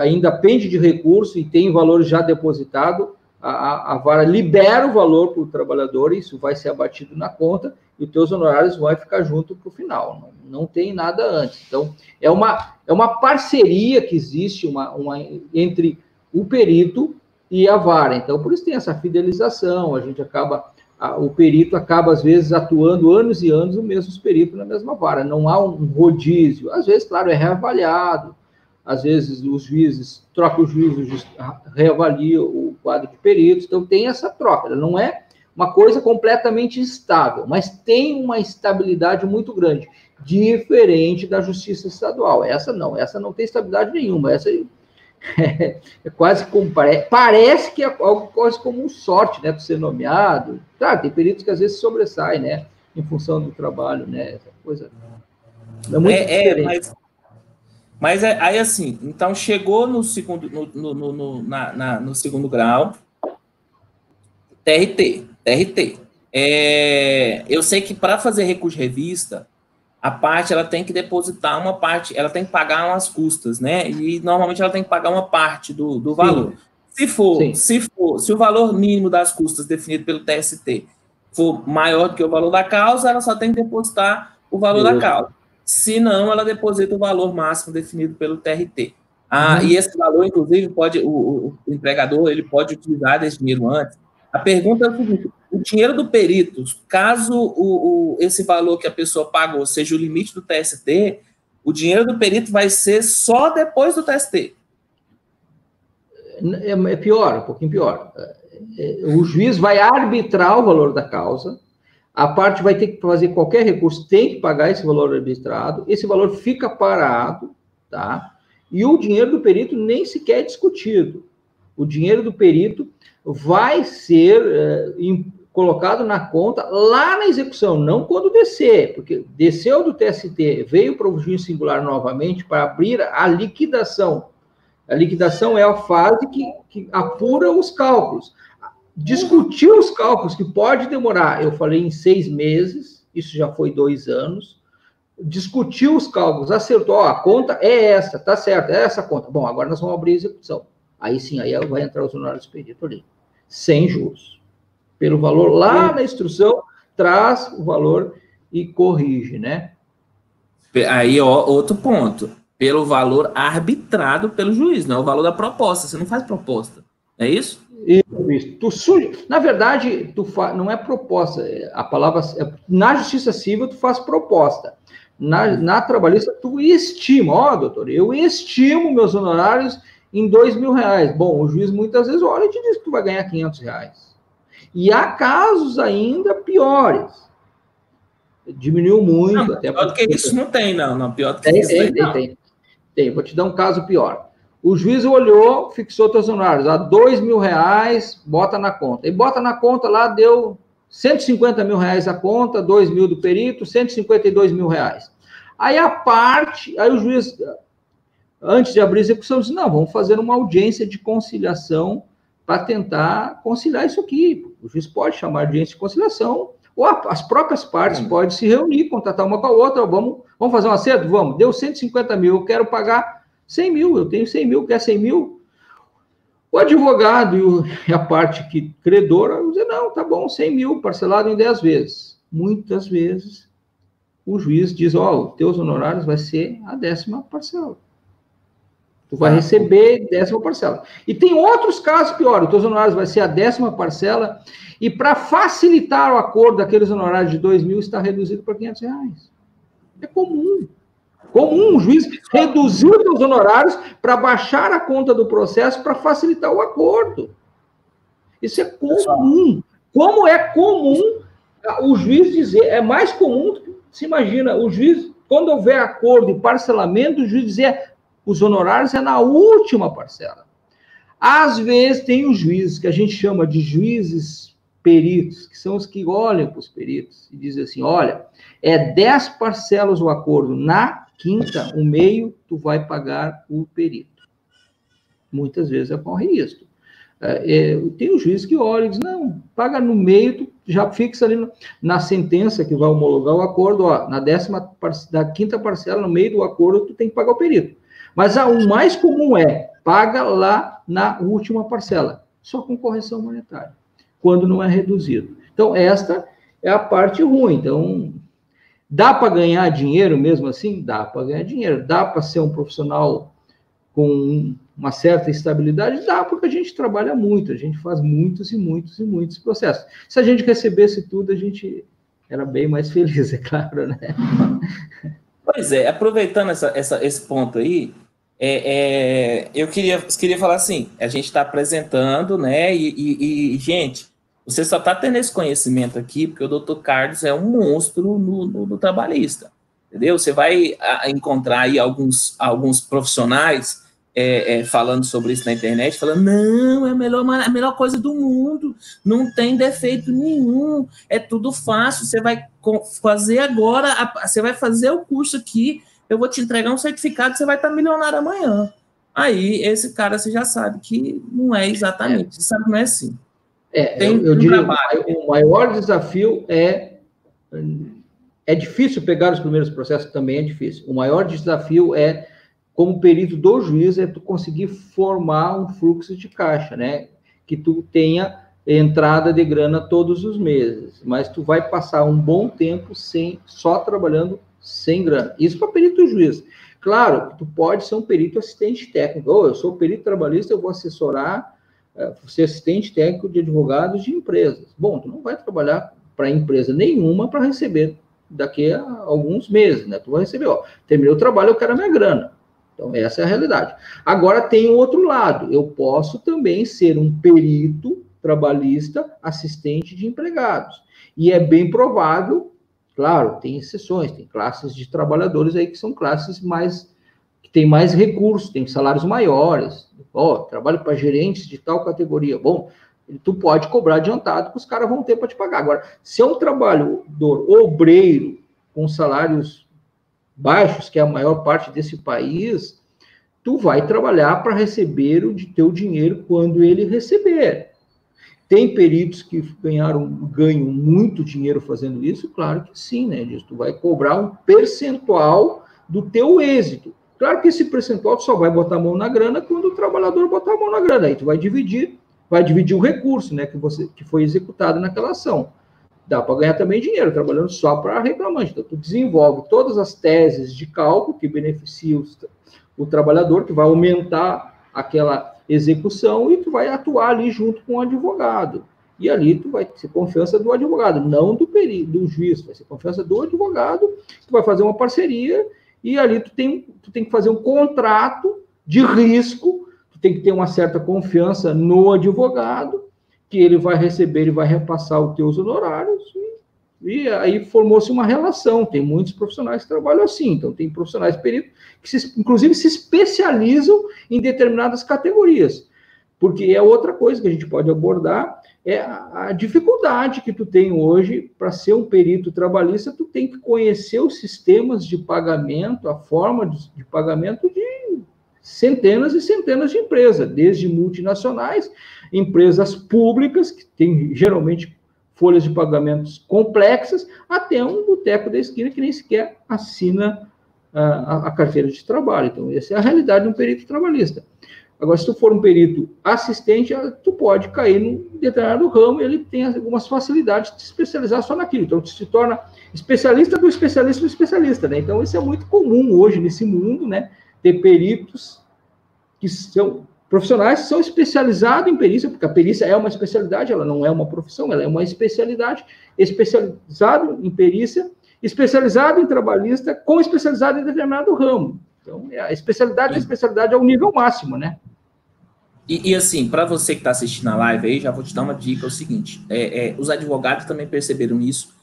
ainda pende de recurso e tem valor já depositado, a, a vara libera o valor para o trabalhador, isso vai ser abatido na conta e os teus honorários vão ficar junto para o final. Não, não tem nada antes. Então, é uma, é uma parceria que existe uma, uma, entre o perito e a vara. Então, por isso tem essa fidelização, a gente acaba, a, o perito acaba, às vezes, atuando anos e anos o mesmo perito na mesma vara. Não há um rodízio. Às vezes, claro, é reavaliado, às vezes os juízes trocam o juiz, o juiz reavalia o quadro de peritos, então tem essa troca, não é uma coisa completamente estável, mas tem uma estabilidade muito grande, diferente da justiça estadual. Essa não, essa não tem estabilidade nenhuma, essa é, é quase como parece, que é algo quase como sorte, né, para ser nomeado. Claro, tem peritos que às vezes sobressaem, né, em função do trabalho, né, essa coisa. É muito é, é mas, mas é, aí assim, então chegou no segundo, no, no, no, na, na, no segundo grau, TRT, TRT. É, eu sei que para fazer recurso de revista, a parte ela tem que depositar uma parte, ela tem que pagar umas custas, né? E normalmente ela tem que pagar uma parte do, do valor. Sim. Se for, Sim. se for, se o valor mínimo das custas definido pelo TST for maior do que o valor da causa, ela só tem que depositar o valor da causa. Se não, ela deposita o valor máximo definido pelo TRT. Ah, uhum. E esse valor, inclusive, pode o, o, empregador ele pode utilizar esse dinheiro antes. A pergunta é o seguinte: o dinheiro do perito, caso o, o, esse valor que a pessoa pagou seja o limite do TST, o dinheiro do perito vai ser só depois do TST. É, é pior, um pouquinho pior. É, o juiz vai arbitrar o valor da causa, a parte vai ter que fazer qualquer recurso, tem que pagar esse valor arbitrado, esse valor fica parado, tá? E o dinheiro do perito nem sequer é discutido. O dinheiro do perito vai ser é, colocado na conta lá na execução, não quando descer, porque desceu do TST, veio para o juiz singular novamente para abrir a liquidação. A liquidação é a fase que, que apura os cálculos. Discutir os cálculos, que pode demorar, eu falei em seis meses, isso já foi dois anos. Discutiu os cálculos, acertou, ó, a conta é essa, tá certo, é essa conta. Bom, agora nós vamos abrir a execução. Aí sim, aí vai entrar os honorários perdidos ali, sem juros pelo valor lá na instrução, traz o valor e corrige, né? Aí, ó, outro ponto. Pelo valor arbitrado pelo juiz, não é o valor da proposta. Você não faz proposta. É isso? Isso, isso. Tu. Na verdade, tu fa... não é proposta. A palavra. É, na justiça civil, tu faz proposta. Na, na trabalhista, tu estima. Ó, oh, doutor, eu estimo meus honorários em dois mil reais. Bom, o juiz muitas vezes olha e te diz que tu vai ganhar 500 reais. E há casos ainda piores. Diminuiu muito. Não, até pior do que isso não tem, não. não pior do que tem, isso tem, tem, tem, tem. Vou te dar um caso pior. O juiz olhou, fixou teus honorários a dois mil reais, bota na conta. E bota na conta lá, deu 150 mil reais a conta, 2 mil do perito, 152 mil reais. Aí a parte, aí o juiz, antes de abrir a execução, disse, não, vamos fazer uma audiência de conciliação para tentar conciliar isso aqui. O juiz pode chamar de audiência de conciliação, ou as próprias partes hum. podem se reunir, contratar uma com a outra, vamos, vamos fazer um acerto? Vamos, deu 150 mil, eu quero pagar 100 mil, eu tenho 100 mil, quer 100 mil? O advogado e, o, e a parte que credora dizer, não, tá bom, 100 mil, parcelado em 10 vezes. Muitas vezes o juiz diz, ó, oh, teus honorários vai ser a décima parcela. Tu vai receber décima parcela. E tem outros casos piores. Os teus honorários vai ser a décima parcela. E para facilitar o acordo daqueles honorários de dois mil, está reduzido para 500 reais. É comum. Comum o juiz reduzir os teus honorários para baixar a conta do processo para facilitar o acordo. Isso é comum. Como é comum o juiz dizer, é mais comum, se imagina, o juiz, quando houver acordo e parcelamento, o juiz dizer os honorários é na última parcela. Às vezes tem os juízes que a gente chama de juízes peritos, que são os que olham para os peritos e dizem assim: olha, é 10 parcelas o acordo, na quinta, o meio, tu vai pagar o perito. Muitas vezes ocorre isso. É, é, tem um juiz que olha e diz: não, paga no meio, tu já fixa ali no, na sentença que vai homologar o acordo, ó, na décima, da quinta parcela, no meio do acordo, tu tem que pagar o perito. Mas ah, o mais comum é paga lá na última parcela, só com correção monetária, quando não é reduzido. Então, esta é a parte ruim. Então, dá para ganhar dinheiro mesmo assim? Dá para ganhar dinheiro. Dá para ser um profissional com uma certa estabilidade? Dá, porque a gente trabalha muito, a gente faz muitos e muitos e muitos processos. Se a gente recebesse tudo, a gente era bem mais feliz, é claro, né? Pois é, aproveitando essa, essa, esse ponto aí, é, é, eu queria, queria falar assim, a gente está apresentando, né, e, e, e, gente, você só está tendo esse conhecimento aqui porque o doutor Carlos é um monstro no, no, no trabalhista, entendeu? Você vai encontrar aí alguns, alguns profissionais é, é, falando sobre isso na internet, falando, não, é a melhor, a melhor coisa do mundo, não tem defeito nenhum, é tudo fácil, você vai fazer agora, você vai fazer o curso aqui, eu vou te entregar um certificado, você vai estar milionário amanhã. Aí, esse cara, você já sabe que não é exatamente, você sabe não é assim. É, tem eu, eu um diria, trabalho. o maior desafio é é difícil pegar os primeiros processos, também é difícil. O maior desafio é como perito do juiz, é tu conseguir formar um fluxo de caixa, né? Que tu tenha entrada de grana todos os meses, mas tu vai passar um bom tempo sem só trabalhando sem grana. Isso para perito juiz. Claro, tu pode ser um perito assistente técnico. Ou oh, eu sou perito trabalhista, eu vou assessorar, uh, ser assistente técnico de advogados de empresas. Bom, tu não vai trabalhar para empresa nenhuma para receber daqui a alguns meses, né? Tu vai receber, ó, terminei o trabalho, eu quero a minha grana. Então, essa é a realidade. Agora, tem o outro lado. Eu posso também ser um perito trabalhista assistente de empregados. E é bem provável, claro, tem exceções, tem classes de trabalhadores aí que são classes mais que têm mais recursos, têm salários maiores. Ó, oh, trabalho para gerentes de tal categoria. Bom, tu pode cobrar adiantado que os caras vão ter para te pagar. Agora, se é um trabalhador obreiro com salários baixos, que é a maior parte desse país, tu vai trabalhar para receber o de teu dinheiro quando ele receber. Tem peritos que ganharam, ganham muito dinheiro fazendo isso? Claro que sim, né? Diz, tu vai cobrar um percentual do teu êxito. Claro que esse percentual tu só vai botar a mão na grana quando o trabalhador botar a mão na grana. Aí tu vai dividir, vai dividir o recurso, né, que você que foi executado naquela ação dá para ganhar também dinheiro trabalhando só para reclamante. Então, tu desenvolve todas as teses de cálculo que beneficiam o trabalhador, que vai aumentar aquela execução e tu vai atuar ali junto com o advogado. E ali tu vai ter confiança do advogado, não do perito, do juiz, vai ser confiança do advogado, tu vai fazer uma parceria e ali tu tem, tu tem que fazer um contrato de risco, tu tem que ter uma certa confiança no advogado que ele vai receber e vai repassar os teus honorários, e, aí formou-se uma relação. Tem muitos profissionais que trabalham assim, então tem profissionais peritos que, se, inclusive, se especializam em determinadas categorias, porque é outra coisa que a gente pode abordar, é a, a dificuldade que tu tem hoje para ser um perito trabalhista, tu tem que conhecer os sistemas de pagamento, a forma de, de pagamento de centenas e centenas de empresas, desde multinacionais empresas públicas, que têm geralmente folhas de pagamentos complexas, até um boteco da esquina que nem sequer assina a, a, carteira de trabalho. Então, essa é a realidade de um perito trabalhista. Agora, se tu for um perito assistente, ah, tu pode cair num determinado ramo e ele tem algumas facilidades de se especializar só naquilo. Então, tu se torna especialista do especialista do especialista, né? Então, isso é muito comum hoje nesse mundo, né? Ter peritos que são Profissionais são especializados em perícia, porque a perícia é uma especialidade, ela não é uma profissão, ela é uma especialidade, especializado em perícia, especializado em trabalhista, com especializado em determinado ramo. Então, é a especialidade, a especialidade é o nível máximo, né? E, e assim, para você que está assistindo a live aí, já vou te dar uma dica: é o seguinte: é, é, os advogados também perceberam isso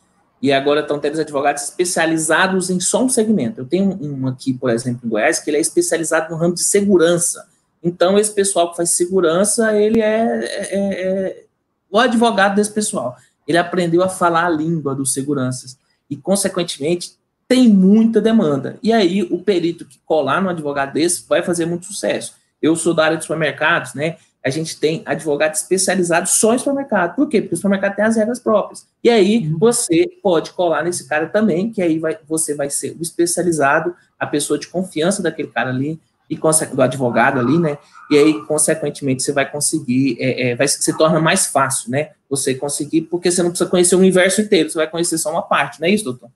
e agora estão tendo advogados especializados em só um segmento. Eu tenho um aqui, por exemplo, em Goiás, que ele é especializado no ramo de segurança. Então, esse pessoal que faz segurança, ele é, é, é o advogado desse pessoal. Ele aprendeu a falar a língua dos seguranças e, consequentemente, tem muita demanda. E aí, o perito que colar no advogado desse vai fazer muito sucesso. Eu sou da área de supermercados, né? A gente tem advogados especializados só em supermercado. Por quê? Porque o supermercado tem as regras próprias. E aí, uhum. você pode colar nesse cara também, que aí vai, você vai ser o especializado, a pessoa de confiança daquele cara ali, e do advogado ali, né? E aí, consequentemente, você vai conseguir, é, é, vai se torna mais fácil, né? Você conseguir, porque você não precisa conhecer o universo inteiro, você vai conhecer só uma parte, não é isso, doutor?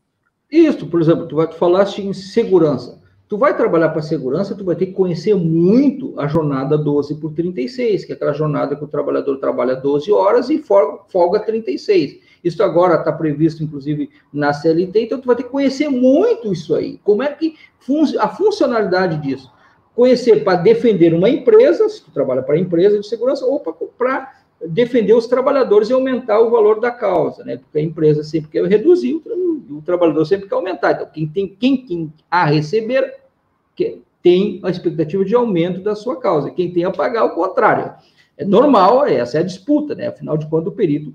Isso, por exemplo, tu, vai, tu falaste em segurança. Tu vai trabalhar para segurança, tu vai ter que conhecer muito a jornada 12 por 36, que é aquela jornada que o trabalhador trabalha 12 horas e folga, folga 36. Isso agora está previsto, inclusive, na CLT, então tu vai ter que conhecer muito isso aí. Como é que fun a funcionalidade disso? Conhecer para defender uma empresa, se tu trabalha para empresa de segurança, ou para defender os trabalhadores e aumentar o valor da causa, né? Porque a empresa sempre quer reduzir, o, trabalhador sempre quer aumentar. Então, quem tem, quem tem a receber tem a expectativa de aumento da sua causa. Quem tem a pagar, o contrário. É normal, essa é a disputa, né? Afinal de contas, o perito,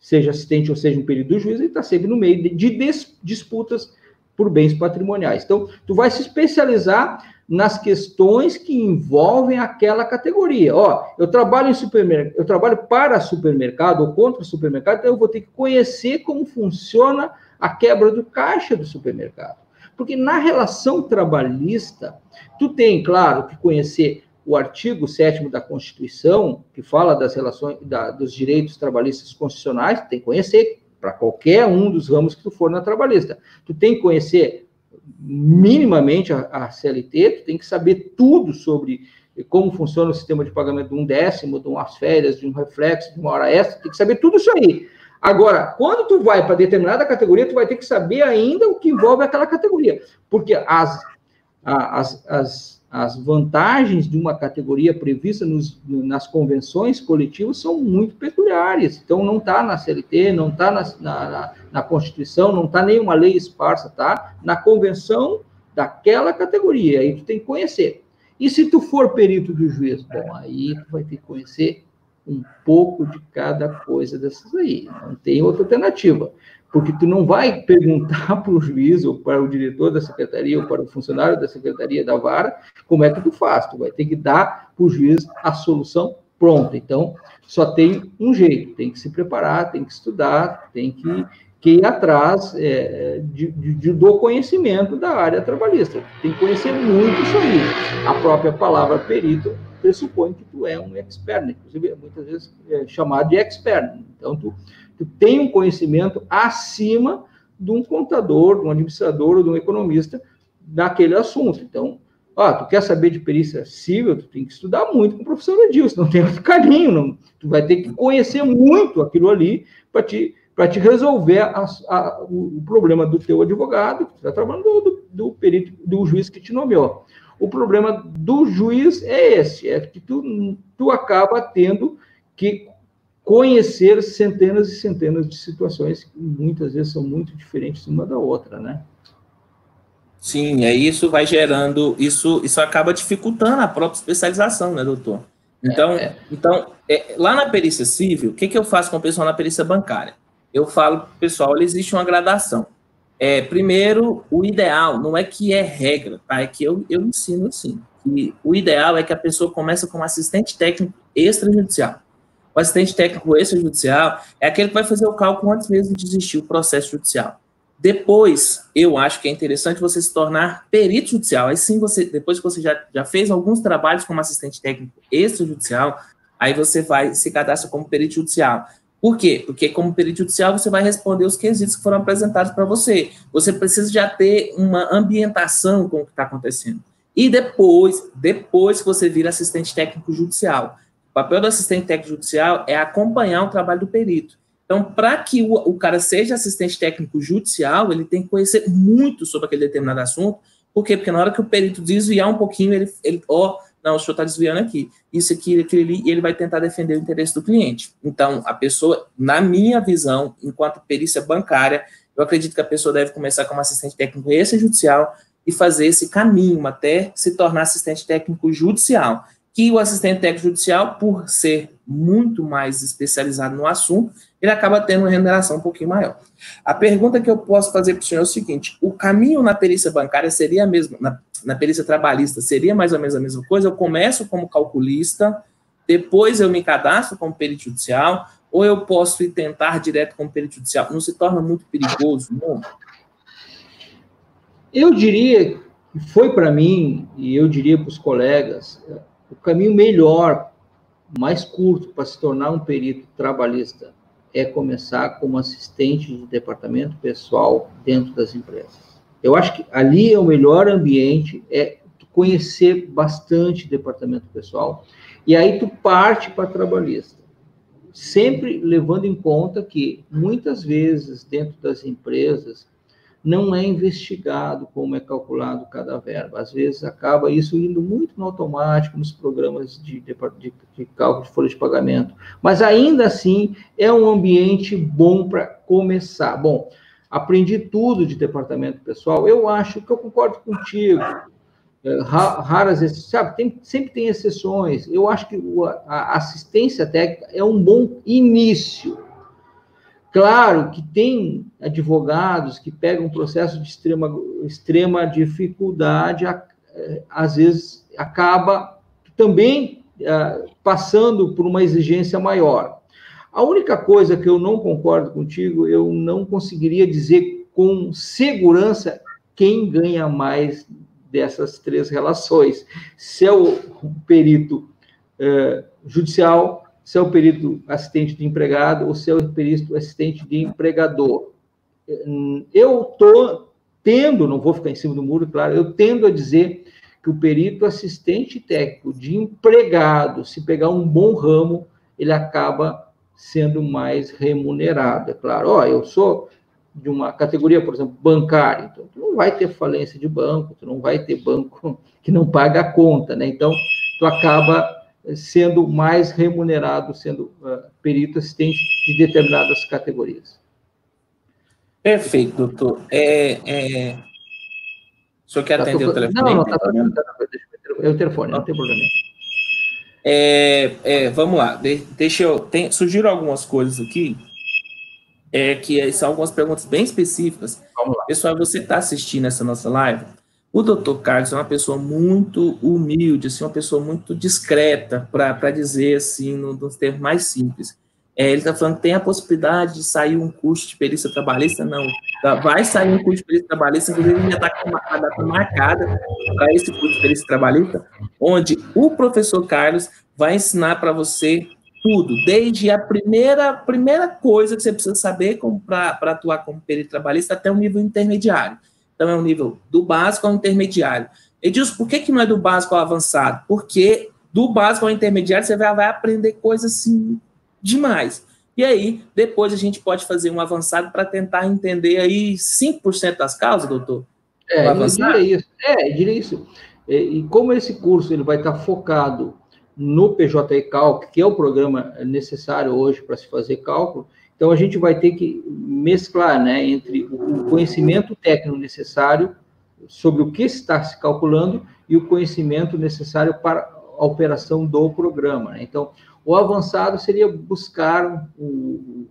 seja assistente ou seja um perito do juiz, ele está sempre no meio de, de disputas por bens patrimoniais. Então, tu vai se especializar nas questões que envolvem aquela categoria. Ó, eu trabalho em supermercado, eu trabalho para supermercado ou contra supermercado, então eu vou ter que conhecer como funciona a quebra do caixa do supermercado. Porque na relação trabalhista, tu tem, claro, que conhecer o artigo 7 da Constituição, que fala das relações da, dos direitos trabalhistas constitucionais, tu tem que conhecer para qualquer um dos ramos que tu for na trabalhista. Tu tem que conhecer minimamente a, a, CLT, tu tem que saber tudo sobre como funciona o sistema de pagamento de um décimo, de umas férias, de um reflexo, de uma hora extra, tem que saber tudo isso aí. Agora, quando tu vai para determinada categoria, tu vai ter que saber ainda o que envolve aquela categoria, porque as, as, as as vantagens de uma categoria prevista nos, nas convenções coletivas são muito peculiares. Então, não está na CLT, não está na, na, na, Constituição, não está nenhuma lei esparsa, tá? Na convenção daquela categoria. Aí tu tem que conhecer. E se tu for perito do juiz? Bom, aí tu vai ter que conhecer um pouco de cada coisa dessas aí. Não tem outra alternativa porque tu não vai perguntar para o juiz ou para o diretor da secretaria ou para o funcionário da secretaria da vara como é que tu faz, tu vai ter que dar para o juiz a solução pronta. Então, só tem um jeito, tem que se preparar, tem que estudar, tem que, que ir atrás é, de, de, do conhecimento da área trabalhista. Tem que conhecer muito isso aí. A própria palavra perito pressupõe que tu é um expert, inclusive muitas vezes é chamado de expert. Então, tu tu tem um conhecimento acima de um contador, de um administrador ou de um economista daquele assunto. Então, ó, tu quer saber de perícia civil, tu tem que estudar muito com o professor Edilson, não tem outro caminho, não. tu vai ter que conhecer muito aquilo ali para te, para te resolver a, a, o problema do teu advogado, que está trabalhando do, do, perito, do juiz que te nomeou. O problema do juiz é esse, é que tu, tu acaba tendo que conhecer centenas e centenas de situações que muitas vezes são muito diferentes uma da outra, né? Sim, é isso vai gerando, isso, isso acaba dificultando a própria especialização, né, doutor? Então, é, é. então é, lá na perícia civil, o que, que eu faço com o pessoal na perícia bancária? Eu falo para o pessoal, existe uma gradação. É, primeiro, o ideal não é que é regra, tá? É que eu, eu ensino assim. Que o ideal é que a pessoa comece como assistente técnico extrajudicial. O assistente técnico extrajudicial é aquele que vai fazer o cálculo antes mesmo de existir o processo judicial. Depois, eu acho que é interessante você se tornar perito judicial. Aí sim, você, depois que você já, já fez alguns trabalhos como assistente técnico extrajudicial, aí você vai se cadastra como perito judicial. Por quê? Porque como perito judicial você vai responder os quesitos que foram apresentados para você. Você precisa já ter uma ambientação com o que está acontecendo. E depois, depois que você vira assistente técnico judicial, o papel do assistente técnico judicial é acompanhar o trabalho do perito. Então, para que o, o, cara seja assistente técnico judicial, ele tem que conhecer muito sobre aquele determinado assunto. Por quê? Porque na hora que o perito desviar um pouquinho, ele, ele ó, não, o senhor está desviando aqui. Isso aqui, aquilo ali, e ele vai tentar defender o interesse do cliente. Então, a pessoa, na minha visão, enquanto perícia bancária, eu acredito que a pessoa deve começar como assistente técnico judicial e fazer esse caminho até se tornar assistente técnico judicial. Que o assistente técnico judicial, por ser muito mais especializado no assunto, ele acaba tendo uma remuneração um pouquinho maior. A pergunta que eu posso fazer para o senhor é o seguinte: o caminho na perícia bancária seria a mesma, na, na perícia trabalhista, seria mais ou menos a mesma coisa? Eu começo como calculista, depois eu me cadastro como perito judicial, ou eu posso ir tentar direto como perito judicial? Não se torna muito perigoso, não? Eu diria foi para mim, e eu diria para os colegas, o caminho melhor, mais curto para se tornar um perito trabalhista é começar como assistente de departamento pessoal dentro das empresas. Eu acho que ali é o melhor ambiente, é conhecer bastante departamento pessoal, e aí tu parte para trabalhista. Sempre levando em conta que muitas vezes dentro das empresas não é investigado como é calculado cada verba. Às vezes acaba isso indo muito no automático nos programas de, de, de cálculo de folha de pagamento. Mas ainda assim é um ambiente bom para começar. Bom, aprendi tudo de departamento pessoal. Eu acho que eu concordo contigo. É, raras exceções, sabe? Tem, sempre tem exceções. Eu acho que a assistência técnica é um bom início Claro que tem advogados que pegam um processo de extrema, extrema dificuldade, eh, às vezes acaba também uh, passando por uma exigência maior. A única coisa que eu não concordo contigo, eu não conseguiria dizer com segurança quem ganha mais dessas três relações. Se é o perito uh, judicial, se é o perito assistente de empregado ou se é o perito assistente de empregador. Eu estou tendo, não vou ficar em cima do muro, claro, eu tendo a dizer que o perito assistente técnico de empregado, se pegar um bom ramo, ele acaba sendo mais remunerado. É claro, ó, eu sou de uma categoria, por exemplo, bancária, então tu não vai ter falência de banco, tu não vai ter banco que não paga a conta, né? Então, tu acaba sendo mais remunerado, sendo uh, perito assistente de determinadas categorias. Perfeito, doutor. É, é... O senhor quer tá atender tocando... o telefone? Não, não, tá. É o telefone, não tem problema. É, é, vamos lá, de, deixa eu. Tem, surgiram algumas coisas aqui, é, que são algumas perguntas bem específicas. Vamos lá. Pessoal, você está assistindo essa nossa live? O doutor Carlos é uma pessoa muito humilde, assim, uma pessoa muito discreta, para dizer assim, nos termos mais simples. É, ele está falando que tem a possibilidade de sair um curso de perícia trabalhista? Não. Tá, vai sair um curso de perícia trabalhista, inclusive já está com a data marcada para esse curso de perícia trabalhista, onde o professor Carlos vai ensinar para você tudo, desde a primeira, primeira coisa que você precisa saber para atuar como perito trabalhista até o nível intermediário. Então, é um nível do básico ao intermediário. Edilson, por que, que não é do básico ao avançado? Porque do básico ao intermediário você vai, vai aprender coisas assim demais. E aí, depois a gente pode fazer um avançado para tentar entender aí 5% das causas, doutor? É, eu diria isso. É, eu diria isso. E, como esse curso ele vai estar focado no PJE Calc, que é o programa necessário hoje para se fazer cálculo, então, a gente vai ter que mesclar né, entre o conhecimento técnico necessário sobre o que está se calculando e o conhecimento necessário para a operação do programa. Né? Então, o avançado seria buscar, o,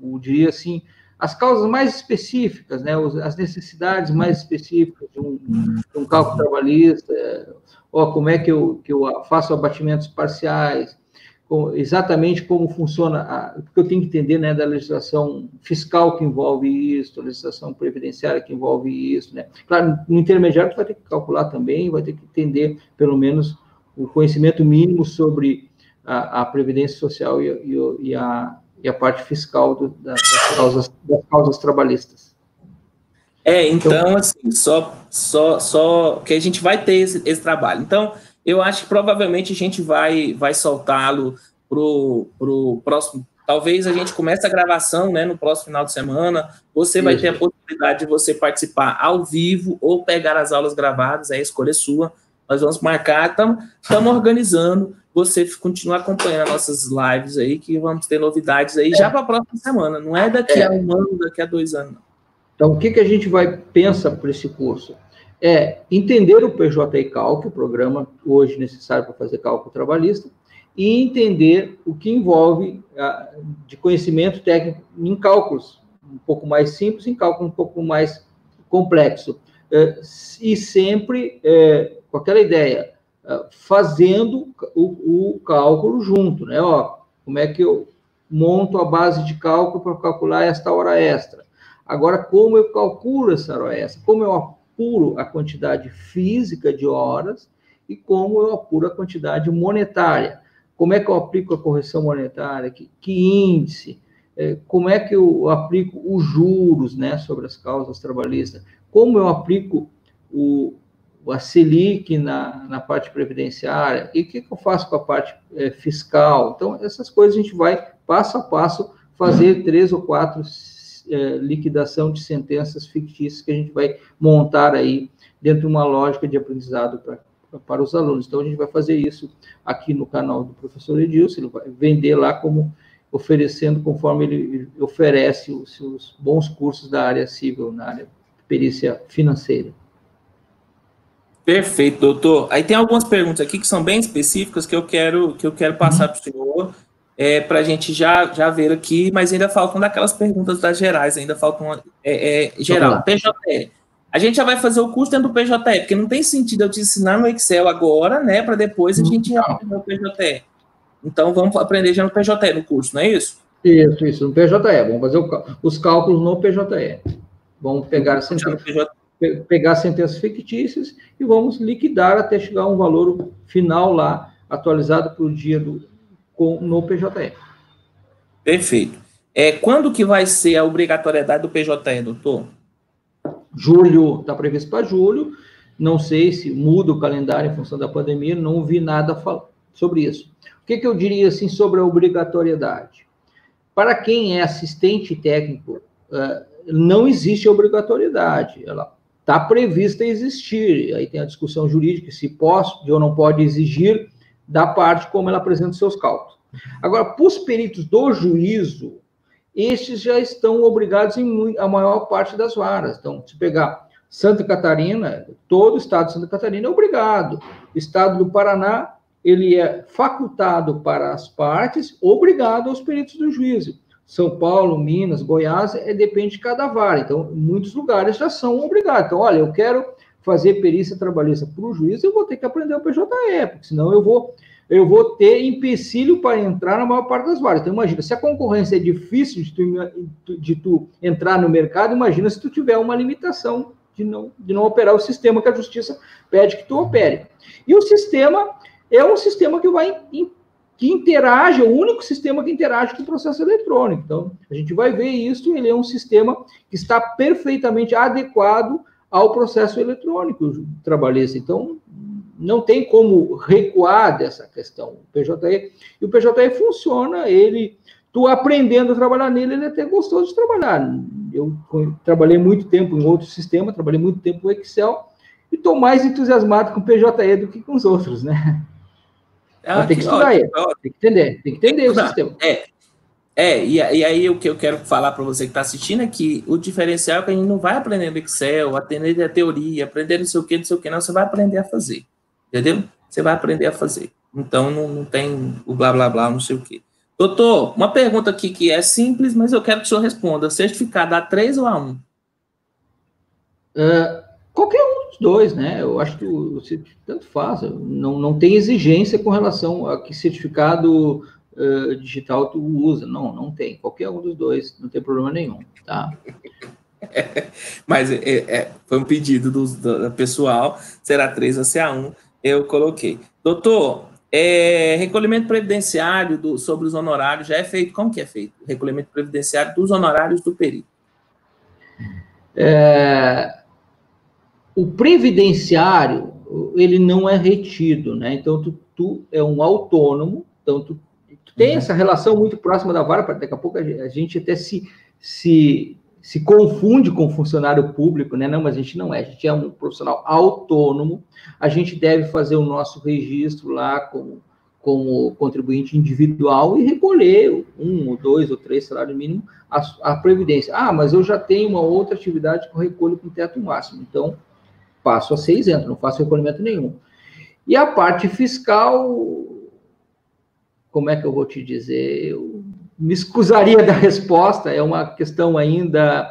o, o, diria assim, as causas mais específicas, né? as necessidades mais específicas de um, de um cálculo trabalhista, ou como é que eu, que eu faço abatimentos parciais, exatamente como funciona, a, porque eu tenho que entender né, da legislação fiscal que envolve isso, legislação previdenciária que envolve isso. Né? Claro, no intermediário, você vai ter que calcular também, vai ter que entender, pelo menos, o conhecimento mínimo sobre a, a previdência social e, e, e, a, e a parte fiscal do, das, causas, das causas trabalhistas. É, então, então, assim, só, só, só que a gente vai ter esse, esse trabalho. Então, eu acho que provavelmente a gente vai, vai soltá-lo pro, pro próximo. Talvez a gente comece a gravação né, no próximo final de semana. Você vai ter a possibilidade de você participar ao vivo ou pegar as aulas gravadas, é a escolha sua. nós vamos marcar, estamos organizando. Você continuar acompanhando nossas lives aí, que vamos ter novidades aí é. já para a próxima semana. Não é daqui é. a um ano, daqui a dois anos. Então, o que, que a gente vai pensar para esse curso? É entender o PJ e Cálculo, o programa hoje necessário para fazer cálculo trabalhista, e entender o que envolve ah, de conhecimento técnico em cálculos um pouco mais simples, em cálculo um pouco mais complexo. É, e sempre é, com aquela ideia, é, fazendo o, o, cálculo junto, né? Ó, como é que eu monto a base de cálculo para calcular esta hora extra? Agora, como eu calculo essa hora extra? Como eu apuro a quantidade física de horas e como eu apuro a quantidade monetária? Como é que eu aplico a correção monetária? Que, que índice? É, como é que eu aplico os juros né, sobre as causas trabalhistas? Como eu aplico o, a Selic na, na parte previdenciária? E o que, que eu faço com a parte é, fiscal? Então, essas coisas a gente vai, passo a passo, fazer três ou quatro é, liquidação de sentenças fictícias que a gente vai montar aí dentro de uma lógica de aprendizado para para os alunos. Então, a gente vai fazer isso aqui no canal do professor Edilson, ele vai vender lá como oferecendo conforme ele oferece os seus bons cursos da área civil, na área de perícia financeira. Perfeito, doutor. Aí tem algumas perguntas aqui que são bem específicas que eu quero que eu quero passar para o senhor, é, para a gente já, já ver aqui, mas ainda faltam daquelas perguntas das gerais, ainda faltam é, é, geral. PJE. A gente já vai fazer o curso dentro do PJE, porque não tem sentido eu te ensinar no Excel agora, né, para depois a gente aprender o PJE. Então, vamos aprender já no PJE no curso, não é isso? Isso, isso, no PJE. Vamos fazer o, os cálculos no PJE. Vamos pegar, sentenças, pegar sentenças fictícias e vamos liquidar até chegar a um valor final lá, atualizado para o dia do, com, no PJE. Perfeito. É, quando que vai ser a obrigatoriedade do PJE, doutor? Julho, está previsto para julho. Não sei se muda o calendário em função da pandemia, não vi nada sobre isso. O que, que eu diria assim sobre a obrigatoriedade? Para quem é assistente técnico, é, não existe obrigatoriedade. Ela está prevista existir. Aí tem a discussão jurídica se pode ou não pode exigir da parte como ela apresenta seus cálculos. Agora, para os peritos do juízo, estes já estão obrigados em a maior parte das varas. Então, se pegar Santa Catarina, todo o estado de Santa Catarina é obrigado. O estado do Paraná ele é facultado para as partes, obrigado aos peritos do juízo. São Paulo, Minas, Goiás, é, depende de cada vara. Então, muitos lugares já são obrigados. Então, olha, eu quero fazer perícia trabalhista para o juiz, eu vou ter que aprender o PJE, porque senão eu vou, eu vou ter empecilho para entrar na maior parte das varas. Então, imagina, se a concorrência é difícil de tu, de tu entrar no mercado, imagina se tu tiver uma limitação de não, de não operar o sistema que a justiça pede que tu opere. E o sistema é um sistema que vai que interage, é o único sistema que interage com o processo eletrônico. Então, a gente vai ver isso, ele é um sistema que está perfeitamente adequado ao processo eletrônico trabalhista. Então, não tem como recuar dessa questão. O PJE, e o PJE funciona, ele, tu aprendendo a trabalhar nele, ele é até gostoso de trabalhar. Eu trabalhei muito tempo em outro sistema, trabalhei muito tempo no Excel, e estou mais entusiasmado com o PJE do que com os outros, né? Ah, tem que estudar ele, tem que entender, tem que entender o sistema. É, é e, e, aí o que eu quero falar para você que está assistindo é que o diferencial é que a gente não vai aprender no Excel, aprender a teoria, aprender não sei o que, não sei o que, não, você vai aprender a fazer, entendeu? Você vai aprender a fazer. Então não, não tem o blá blá blá, não sei o que. Doutor, uma pergunta aqui que é simples, mas eu quero que o senhor responda. Certificado A3 ou A1? Uh, qualquer um os dois, né? Eu acho que o, tanto faz, não, não tem exigência com relação a que certificado uh, digital tu usa. Não, não tem. Qualquer um dos dois, não tem problema nenhum, tá? Mas é, é, foi um pedido do, do, pessoal, será 3 ou CA1, eu coloquei. Doutor, é, recolhimento previdenciário do, sobre os honorários já é feito, como que é feito? recolhimento previdenciário dos honorários do perito. É, o previdenciário, ele não é retido, né? Então, tu, tu é um autônomo, então tu tem essa relação muito próxima da vara, daqui a pouco a gente até se, se, se confunde com funcionário público, né? Não, mas a gente não é, a gente é um profissional autônomo, a gente deve fazer o nosso registro lá como, como contribuinte individual e recolher um, ou dois, ou três salários mínimos a, a Previdência. Ah, mas eu já tenho uma outra atividade que eu recolho com teto máximo, então passo a ser isento, não faço recolhimento nenhum. E a parte fiscal, como é que eu vou te dizer? Eu me excusaria da resposta, é uma questão ainda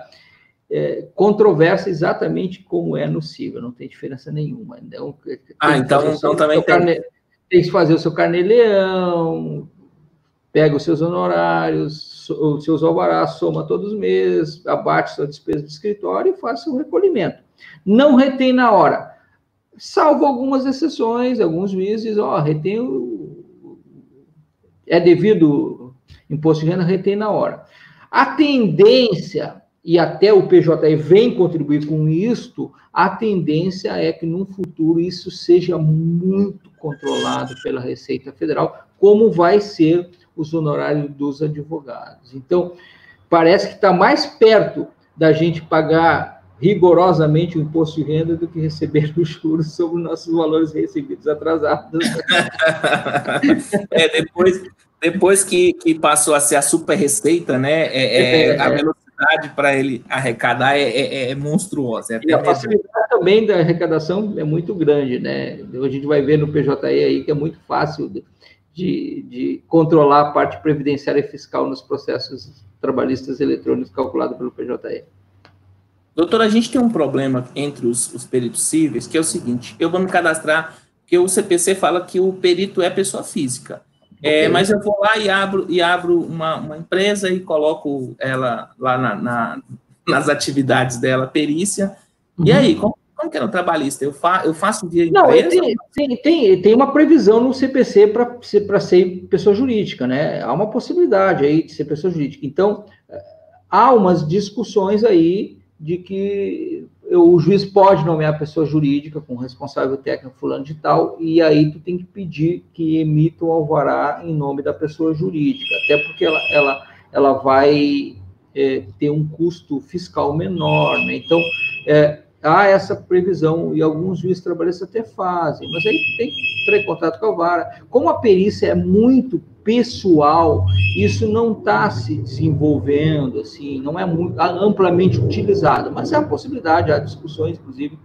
é, controversa exatamente como é no CIVA, não tem diferença nenhuma. Então, ah, então, então também tem. Carne, tem que fazer o seu carnê-leão, pega os seus honorários, os seus alvarás, soma todos os meses, abate sua despesa de escritório e faz seu recolhimento. Não retém na hora, salvo algumas exceções, alguns juízes, ó, retém o... é devido imposto de renda, retém na hora. A tendência, e até o PJE vem contribuir com isto, a tendência é que no futuro isso seja muito controlado pela Receita Federal, como vai ser os honorários dos advogados. Então, parece que está mais perto da gente pagar rigorosamente o imposto de renda do que receber os juros sobre os nossos valores recebidos atrasados. é, depois, depois que, que passou a ser a super receita, né? É, é, a velocidade para ele arrecadar é, é, é monstruosa. É e a facilidade também da arrecadação é muito grande, né? A gente vai ver no PJE aí que é muito fácil de, de controlar a parte previdenciária e fiscal nos processos trabalhistas eletrônicos calculados pelo PJE. Doutor, a gente tem um problema entre os, os peritos cíveis, que é o seguinte: eu vou me cadastrar, porque o CPC fala que o perito é pessoa física. É, okay. mas eu vou lá e abro, e abro uma, uma empresa e coloco ela lá na, na, nas atividades dela, perícia. Uhum. E aí, como, como que é no trabalhista? Eu, fa, eu faço via empresa? Não, tem, tem, tem, tem uma previsão no CPC para ser, ser pessoa jurídica, né? Há uma possibilidade aí de ser pessoa jurídica. Então, eh, há umas discussões aí de que o juiz pode nomear pessoa jurídica com responsável técnico fulano de tal, e aí tu tem que pedir que emita o alvará em nome da pessoa jurídica, até porque ela, ela, ela vai é, ter um custo fiscal menor, né? Então, é, há essa previsão, e alguns juízes trabalhistas até fazem, mas aí tem que entrar em contato com a vara. Como a perícia é muito pessoal, isso não está se desenvolvendo, assim, não é muito, amplamente utilizado, mas é uma possibilidade, há discussões, inclusive,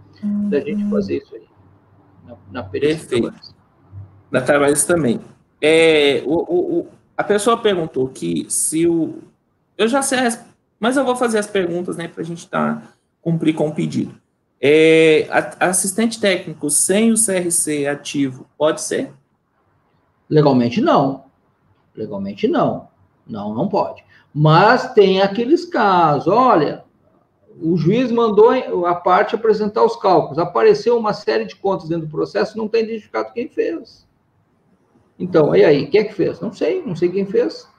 da gente fazer isso aí, na, na. Perfeito. Na trabalhista também. É, o, o, a pessoa perguntou que se o... Eu já sei, mas eu vou fazer as perguntas, né, para a gente tá, cumprir com o pedido. É, assistente técnico sem o CRC ativo, pode ser? Legalmente não. Legalmente não. Não, não pode. Mas tem aqueles casos, olha, o juiz mandou a parte apresentar os cálculos, apareceu uma série de contas dentro do processo, não tem identificado quem fez. Então, e aí, quem é que fez? Não sei, não sei quem fez.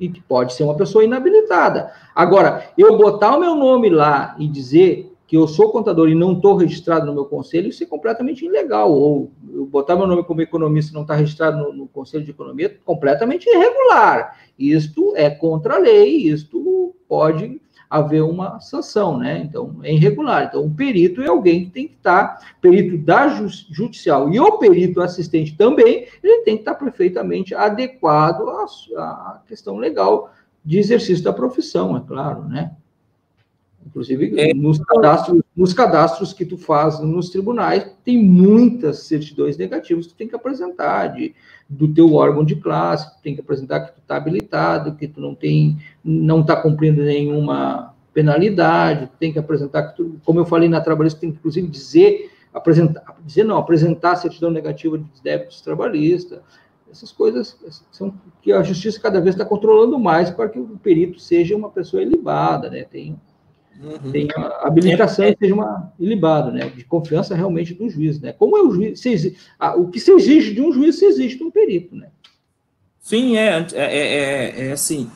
E pode ser uma pessoa inabilitada. Agora, eu botar o meu nome lá e dizer que eu sou contador e não estou registrado no meu conselho, isso é completamente ilegal. Ou botar meu nome como economista e não estar tá registrado no, no, conselho de economia, completamente irregular. Isto é contra a lei, isto pode haver uma sanção, né? Então, é irregular. Então, o perito é alguém que tem que estar, tá, perito da judicial e o perito assistente também, ele tem que estar tá perfeitamente adequado à, à questão legal de exercício da profissão, é claro, né? Inclusive, é. nos, cadastros, nos cadastros que tu faz nos tribunais, tem muitas certidões negativas que tu tem que apresentar de, do teu órgão de classe, tu tem que apresentar que tu está habilitado, que tu não tem, não está cumprindo nenhuma penalidade, tu tem que apresentar que tu, como eu falei na trabalhista, tem que inclusive dizer, apresentar, dizer não, apresentar a certidão negativa de débitos trabalhistas, essas coisas são que a justiça cada vez está controlando mais para que o perito seja uma pessoa ilibada, né? Tem uhum. tenha habilitação e seja uma ilibado, né? De confiança realmente do juiz, né? Como é o juiz, se, ah, o que se exige de um juiz, se exige de um perito, né? Sim, é, é, é, é assim,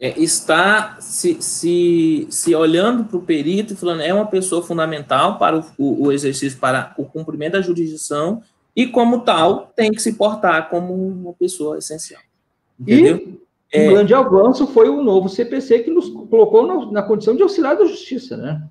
é, está se, se, se olhando para o perito e falando é uma pessoa fundamental para o, o, o, exercício, para o cumprimento da jurisdição, e como tal, tem que se portar como uma pessoa essencial. Entendeu? É... Um grande avanço foi o novo CPC que nos colocou na, na condição de auxiliar da justiça, né?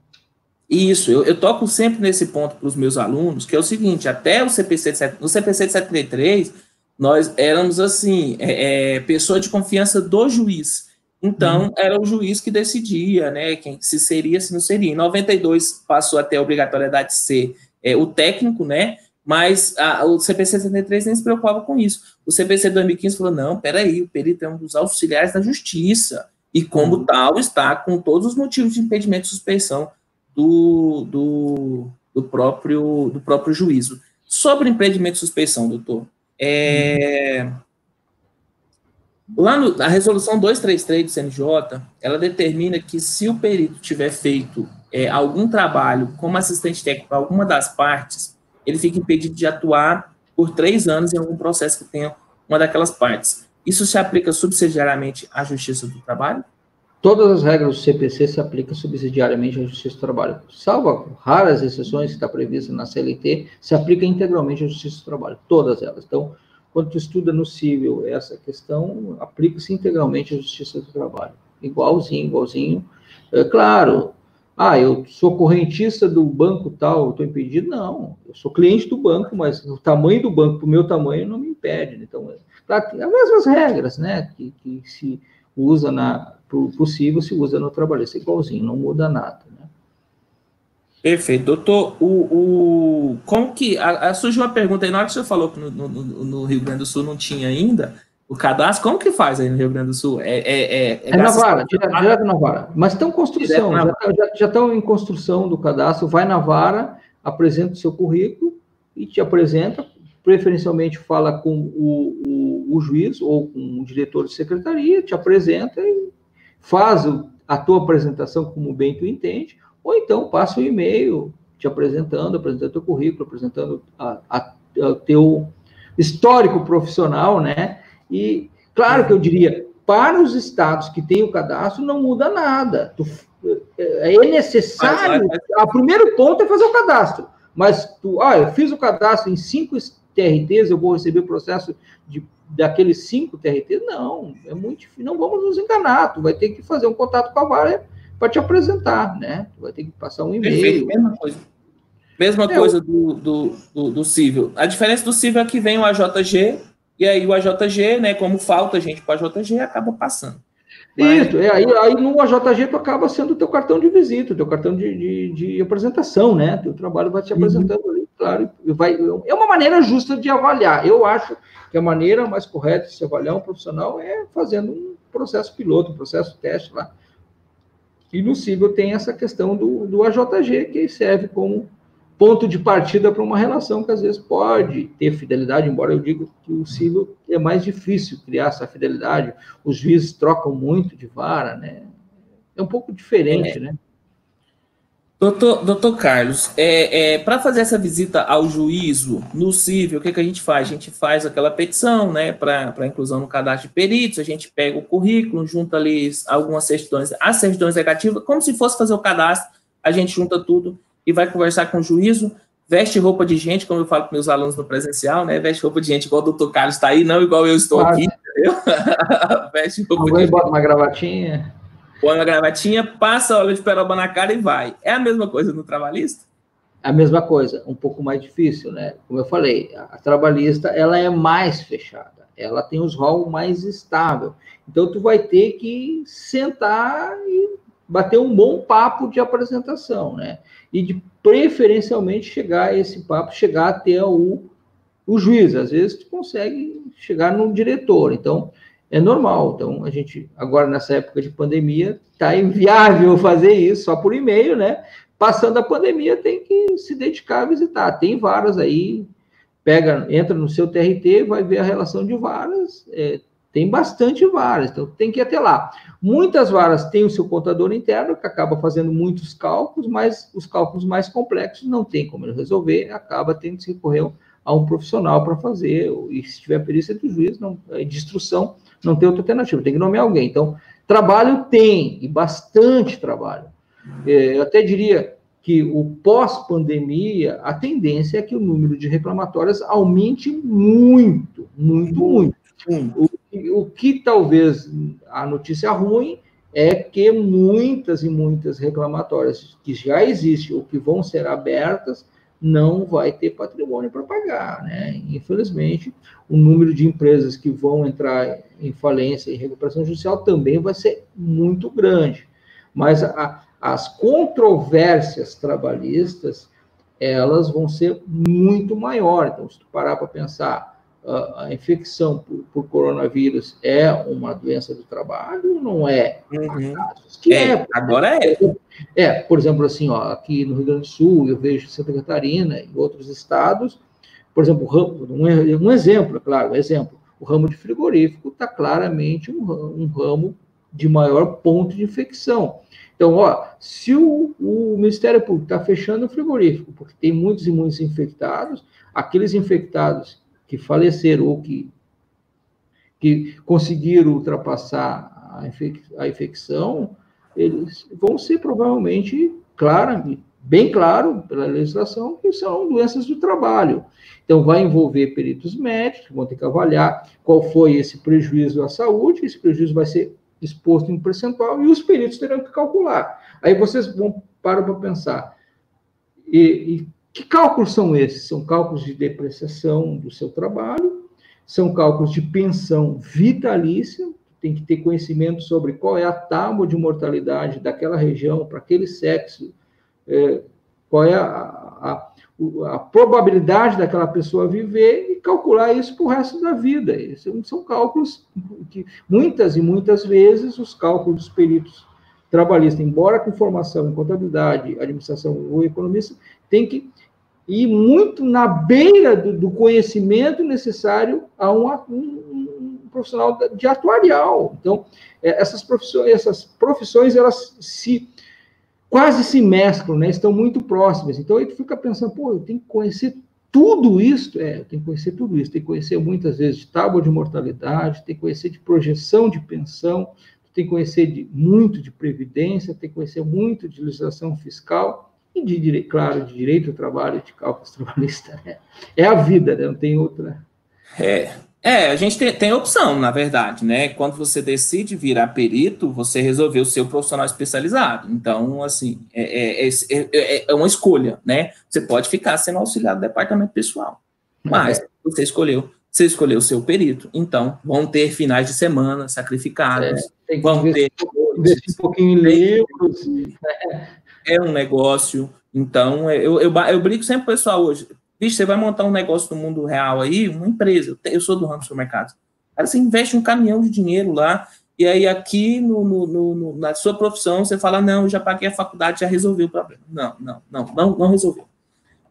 Isso, eu, eu toco sempre nesse ponto para os meus alunos, que é o seguinte, até o CPC de, no CPC de 73, nós éramos assim, é, é, pessoa de confiança do juiz. Então, uhum. era o juiz que decidia, né, quem se seria, se não seria. Em 92 passou até a obrigatoriedade de ser é, o técnico, né, mas a, o CPC 73 nem se preocupava com isso. O CPC 2015 falou, não, peraí, o perito é um dos auxiliares da justiça, e como uhum. tal está com todos os motivos de impedimento de suspeição do, do, do, próprio, do próprio juízo. Sobre impedimento de suspeição, doutor, é, lá no, a resolução 233 do CNJ, ela determina que se o perito tiver feito é, algum trabalho como assistente técnico para alguma das partes, ele fica impedido de atuar por três anos em algum processo que tenha uma daquelas partes. Isso se aplica subsidiariamente à Justiça do Trabalho? Todas as regras do CPC se aplicam subsidiariamente à Justiça do Trabalho. Salvo raras exceções que está prevista na CLT, se aplica integralmente à Justiça do Trabalho. Todas elas. Então, quando tu estuda no civil essa questão, aplica-se integralmente à Justiça do Trabalho. Igualzinho, igualzinho. É claro, ah, eu sou correntista do banco tal, estou impedido? Não, eu sou cliente do banco, mas o tamanho do banco para o meu tamanho não me impede. Então, claro, as mesmas regras, né, que, que se usa na possível se usa no trabalhista igualzinho, não muda nada. Né? Perfeito. Doutor, o, o, como que. A, a, surgiu uma pergunta aí, na hora que o senhor falou que no, no, no, Rio Grande do Sul não tinha ainda o cadastro, como que faz aí no Rio Grande do Sul? É, é, é, é, é na vara, direto, na vara. Mas estão em construção, já, já, já estão em construção do cadastro, vai na vara, apresenta o seu currículo e te apresenta, preferencialmente fala com o, o, o juiz ou com o diretor de secretaria, te apresenta e faz a tua apresentação como bem tu entende, ou então passa o um e-mail te apresentando, apresentando teu currículo, apresentando a, a, a, teu histórico profissional, né? E claro que eu diria, para os estados que têm o cadastro, não muda nada. Tu, é, é necessário. O primeiro ponto é fazer o cadastro. Mas tu, ah, eu fiz o cadastro em cinco TRTs, eu vou receber o processo de daqueles cinco TRT, não, é muito difícil, não vamos nos enganar, tu vai ter que fazer um contato com a vara para te apresentar, né? Tu vai ter que passar um e-mail. Mesma coisa. Mesma é, coisa do, do, do, do, civil. A diferença do civil é que vem o AJG, e aí o AJG, né, como falta gente para o AJG, acaba passando. Mas... Isso, é, aí, aí no AJG tu acaba sendo o teu cartão de visita, o teu cartão de, de, de apresentação, né? Teu trabalho vai te uhum. apresentando uhum. ali, claro. Vai, é uma maneira justa de avaliar. Eu acho que a maneira mais correta de se avaliar um profissional é fazendo um processo piloto, um processo teste lá. E no Cível tem essa questão do, do AJG, que serve como ponto de partida para uma relação que às vezes pode ter fidelidade, embora eu diga que o Cível é mais difícil criar essa fidelidade. Os juízes trocam muito de vara, né? É um pouco diferente, é. né? Doutor, doutor Carlos, é, é para fazer essa visita ao juízo no cível, o que, que a gente faz? A gente faz aquela petição né, para inclusão no cadastro de peritos, a gente pega o currículo, junta ali algumas certidões, as certidões negativas, como se fosse fazer o cadastro, a gente junta tudo e vai conversar com o juízo, veste roupa de gente, como eu falo para meus alunos no presencial, né? Veste roupa de gente igual o doutor Carlos está aí, não igual eu estou claro. aqui, entendeu? veste roupa de gente. Bota uma gravatinha põe uma gravatinha, passa óleo de peroba na cara e vai. É a mesma coisa no trabalhista? A mesma coisa, um pouco mais difícil, né? Como eu falei, a trabalhista ela é mais fechada, ela tem os rolos mais estável. Então tu vai ter que sentar e bater um bom papo de apresentação, né? E de preferencialmente chegar a esse papo, chegar até o, o juiz. Às vezes tu consegue chegar no diretor. Então, é normal. Então, a gente, agora nessa época de pandemia, está inviável fazer isso só por e-mail, né? Passando a pandemia, tem que se dedicar a visitar. Tem varas aí, pega, entra no seu TRT, vai ver a relação de varas, é, tem bastante varas, então tem que ir até lá. Muitas varas têm o seu contador interno, que acaba fazendo muitos cálculos, mas os cálculos mais complexos não tem como ele resolver, acaba tendo que recorrer a um profissional para fazer, e se tiver perícia do juiz, não, é de instrução, não tem outra alternativa, tem que nomear alguém. Então, trabalho tem, e bastante trabalho. É, eu até diria que o pós-pandemia, a tendência é que o número de reclamatórias aumente muito, muito, muito. O, o que talvez a notícia ruim é que muitas e muitas reclamatórias que já existem ou que vão ser abertas não vai ter patrimônio para pagar, né? Infelizmente, o número de empresas que vão entrar em falência e recuperação judicial também vai ser muito grande. Mas a, as controvérsias trabalhistas, elas vão ser muito maiores. Então, se tu parar para pensar, a infecção por, por, coronavírus é uma doença do trabalho? Não é? Uhum. Que é, é, agora é. É, por exemplo, assim, ó, aqui no Rio Grande do Sul, eu vejo Santa Catarina e outros estados, por exemplo, um, um exemplo, é claro, um exemplo, o ramo de frigorífico está claramente um, um, ramo de maior ponto de infecção. Então, ó, se o, o Ministério Público está fechando o frigorífico, porque tem muitos e muitos infectados, aqueles infectados que faleceram ou que, que conseguiram ultrapassar a, infec a infecção, eles vão ser provavelmente, claro, bem claro pela legislação, que são doenças do trabalho. Então, vai envolver peritos médicos, que vão ter que avaliar qual foi esse prejuízo à saúde, esse prejuízo vai ser exposto em percentual, e os peritos terão que calcular. Aí vocês vão parar para pensar, e, e que cálculos são esses? São cálculos de depreciação do seu trabalho, são cálculos de pensão vitalícia, tem que ter conhecimento sobre qual é a tábua de mortalidade daquela região, para aquele sexo, é, qual é a, a, a, probabilidade daquela pessoa viver e calcular isso para o resto da vida. Esses são cálculos que, muitas e muitas vezes, os cálculos dos peritos trabalhistas, embora com formação em contabilidade, administração ou economista, tem que ir muito na beira do, do conhecimento necessário a um, um, um, profissional de atuarial. Então, é, essas profissões, essas profissões elas se quase se mesclam, né? estão muito próximas. Então, aí tu fica pensando, pô, eu tenho que conhecer tudo isso, é, tenho que conhecer tudo isso, tem que conhecer muitas vezes de tábua de mortalidade, tem que conhecer de projeção de pensão, tem que conhecer de, muito de previdência, tem que conhecer muito de legislação fiscal, e de claro, de direito ao trabalho, de cálculos trabalhistas. Né? É a vida, né? não tem outra. É, é, a gente tem, tem opção, na verdade, né? Quando você decide virar perito, você resolveu ser o profissional especializado. Então, assim, é, é, é, é uma escolha, né? Você pode ficar sendo auxiliar do departamento pessoal. Mas você escolheu, você escolheu o seu perito. Então, vão ter finais de semana sacrificados. vão ter. um pouquinho em livros. É um negócio. Então, eu, eu, eu brinco sempre com o pessoal hoje. Vixe, você vai montar um negócio no mundo real aí, uma empresa. Eu sou do ramo do supermercado. Cara, você investe um caminhão de dinheiro lá, e aí aqui no, no, no, na sua profissão você fala, não, eu já paguei a faculdade, já resolveu o problema. Não, não, não, não, não resolveu.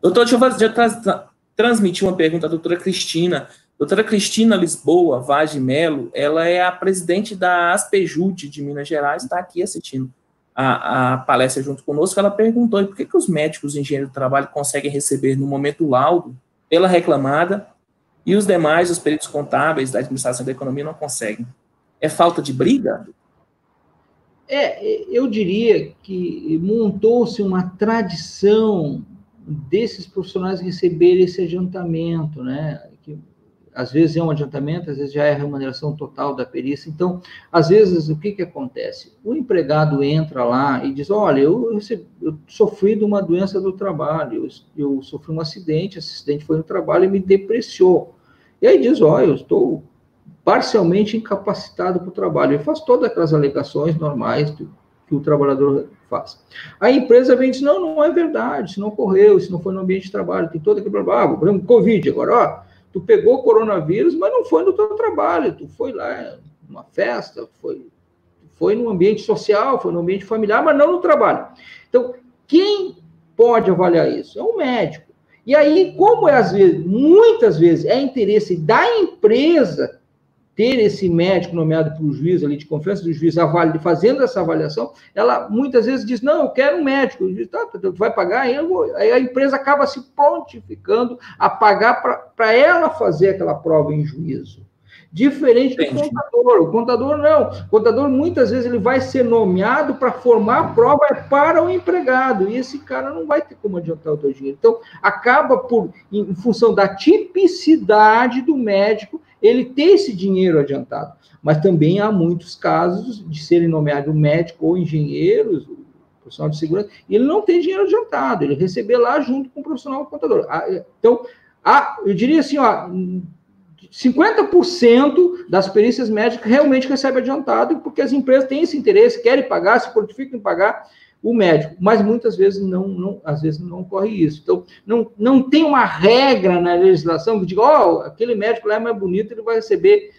Doutor, deixa eu fazer, tra transmitir uma pergunta à doutora Cristina. Doutora Cristina Lisboa Vaz de Melo, ela é a presidente da Aspejude de Minas Gerais, está aqui assistindo a, a palestra junto conosco, ela perguntou por que, que os médicos engenheiros do trabalho conseguem receber no momento laudo pela reclamada e os demais, os peritos contábeis da administração da economia, não conseguem. É falta de briga? É, eu diria que montou-se uma tradição desses profissionais receberem esse adiantamento, né? Às vezes é um adiantamento, às vezes já é a remuneração total da perícia. Então, às vezes, o que, que acontece? O empregado entra lá e diz: Olha, eu, eu sofri de uma doença do trabalho, eu, eu, sofri um acidente, esse acidente foi no trabalho e me depreciou. E aí diz: Olha, eu estou parcialmente incapacitado para o trabalho. Ele faz todas aquelas alegações normais do, que o trabalhador faz. A empresa vem e diz: Não, não é verdade, isso não ocorreu, isso não foi no ambiente de trabalho, tem todo aquele problema. Ah, Covid agora, ó Tu pegou o coronavírus, mas não foi no teu trabalho, tu foi lá numa festa, foi, foi no ambiente social, foi no ambiente familiar, mas não no trabalho. Então, quem pode avaliar isso? É o médico. E aí, como é às vezes, muitas vezes, é interesse da empresa ter esse médico nomeado pelo juiz ali de confiança do juiz fazendo essa avaliação, ela muitas vezes diz, não, eu quero um médico. O juiz, tá, tá, tu vai pagar? Aí, aí a empresa acaba se prontificando a pagar para ela fazer aquela prova em juízo. Diferente do Entendi. contador. O contador não. O contador, muitas vezes, ele vai ser nomeado para formar a prova para o empregado. E esse cara não vai ter como adiantar o teu dinheiro. Então, acaba por, em função da tipicidade do médico, ele ter esse dinheiro adiantado. Mas também há muitos casos de serem nomeados médico ou engenheiros, profissional de segurança, e ele não tem dinheiro adiantado, ele receber lá junto com o profissional contador. Ah, então, eu diria assim, ó, 50% das perícias médicas realmente recebe adiantado, porque as empresas têm esse interesse, querem pagar, se prontificam em pagar o médico, mas muitas vezes não, não, às vezes não ocorre isso. Então, não, não tem uma regra na legislação que diga, ó, oh, aquele médico lá é mais bonito, ele vai receber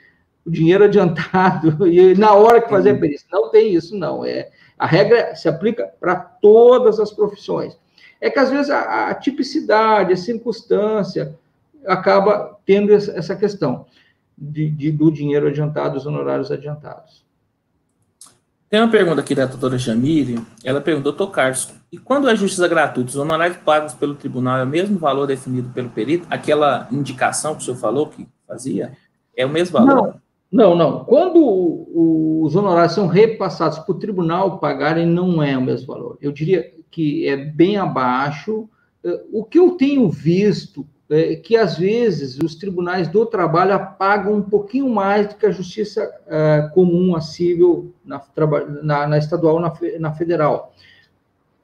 o dinheiro adiantado e na hora que fazer a perícia. Não tem isso, não. É, a regra se aplica para todas as profissões. É que às vezes a, a tipicidade, a circunstância, acaba tendo essa questão de, de, do dinheiro adiantado, os honorários adiantados. Tem uma pergunta aqui da doutora Jamile. Ela perguntou, doutor Carlos, e quando é justiça gratuita, os honorários pagos pelo tribunal é o mesmo valor definido pelo perito? Aquela indicação que o senhor falou que fazia? É o mesmo valor? Não, não. não. Quando os honorários são repassados para o tribunal pagarem, não é o mesmo valor. Eu diria que é bem abaixo. O que eu tenho visto é, que às vezes os tribunais do trabalho pagam um pouquinho mais do que a justiça é, comum, acessível na, na, na estadual, na, na, federal.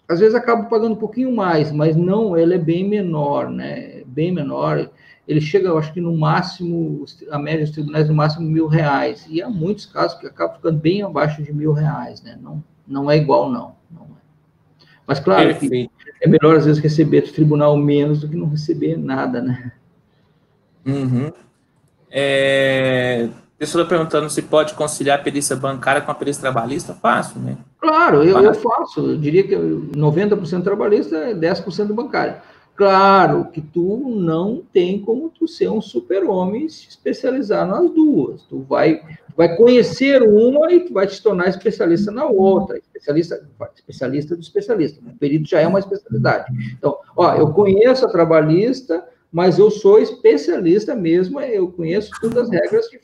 Às vezes acabam pagando um pouquinho mais, mas não, ele é bem menor, né? Bem menor. Ele chega, eu acho que no máximo, a média dos tribunais, no máximo mil reais. E há muitos casos que acabam ficando bem abaixo de mil reais, né? Não, não é igual, não. não é. Mas claro Perfeito. que é melhor, às vezes, receber do tribunal menos do que não receber nada, né? Uhum. É... Pessoa perguntando se pode conciliar a perícia bancária com a perícia trabalhista, fácil, né? Claro, eu, eu faço. Eu diria que 90% trabalhista é 10% bancária. Claro que tu não tem como tu ser um super-homem se especializar nas duas. Tu vai, vai conhecer uma e tu vai te tornar especialista na outra. Especialista, especialista do especialista. O perito já é uma especialidade. Então, ó, eu conheço a trabalhista, mas eu sou especialista mesmo, eu conheço todas as regras de,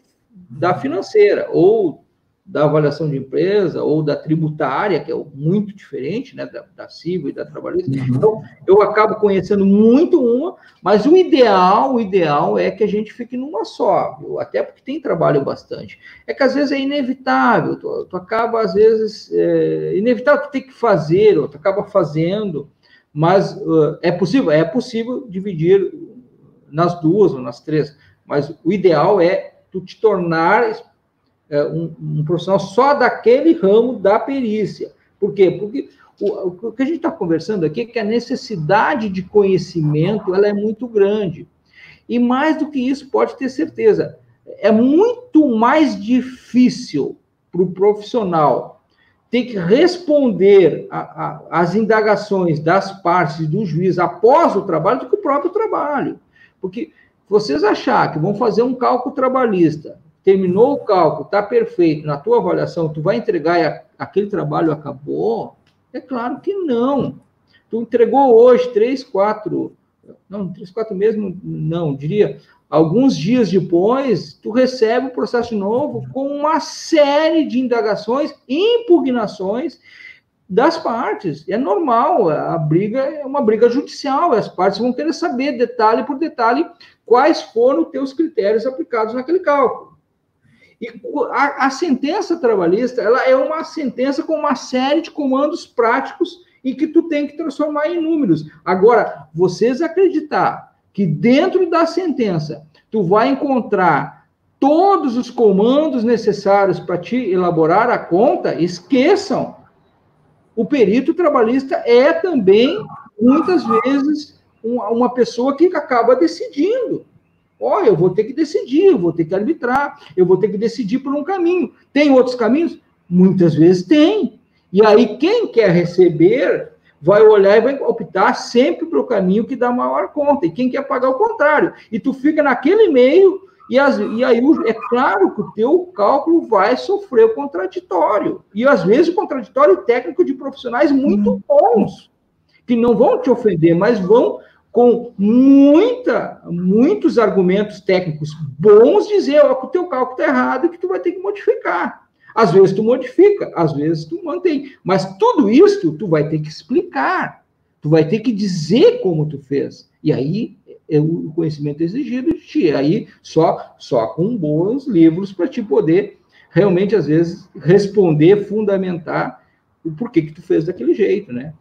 da financeira, ou da avaliação de empresa ou da tributária, que é muito diferente, né, da, da civil e da trabalhista. Uhum. Então, eu acabo conhecendo muito uma, mas o ideal, o ideal é que a gente fique numa só, viu? até porque tem trabalho bastante. É que às vezes é inevitável, tu, tu acaba, às vezes, é inevitável tu ter que fazer, ou tu acaba fazendo, mas uh, é possível, é possível dividir nas duas ou nas três, mas o ideal é tu te tornar é, um, um, profissional só daquele ramo da perícia. Por quê? Porque o, o que a gente está conversando aqui é que a necessidade de conhecimento ela é muito grande. E mais do que isso, pode ter certeza, é muito mais difícil para o profissional ter que responder às indagações das partes do juiz após o trabalho do que o próprio trabalho. Porque vocês achar que vão fazer um cálculo trabalhista terminou o cálculo, está perfeito, na tua avaliação, tu vai entregar e aquele trabalho acabou? É claro que não. Tu entregou hoje três, quatro, não, três, quatro mesmo, não, diria, alguns dias depois, tu recebe o processo novo com uma série de indagações, impugnações das partes. É normal, a briga é uma briga judicial, as partes vão querer saber, detalhe por detalhe, quais foram os teus critérios aplicados naquele cálculo. E a, a, sentença trabalhista, ela é uma sentença com uma série de comandos práticos e que tu tem que transformar em números. Agora, vocês acreditar que dentro da sentença tu vai encontrar todos os comandos necessários para te elaborar a conta, esqueçam. O perito trabalhista é também, muitas vezes, uma pessoa que acaba decidindo. Olha, eu vou ter que decidir, eu vou ter que arbitrar, eu vou ter que decidir por um caminho. Tem outros caminhos? Muitas vezes tem. E aí, quem quer receber vai olhar e vai optar sempre para o caminho que dá maior conta. E quem quer pagar o contrário. E tu fica naquele meio, e, as, e aí é claro que o teu cálculo vai sofrer o contraditório. E às vezes o contraditório técnico de profissionais muito hum. bons, que não vão te ofender, mas vão com muita, muitos argumentos técnicos bons, dizer ó, que o teu cálculo está errado que tu vai ter que modificar. Às vezes tu modifica, às vezes tu mantém. Mas tudo isso tu vai ter que explicar. Tu vai ter que dizer como tu fez. E aí é o conhecimento exigido de ti. Aí, só, só com bons livros para te poder realmente, às vezes, responder, fundamentar o porquê que tu fez daquele jeito, né?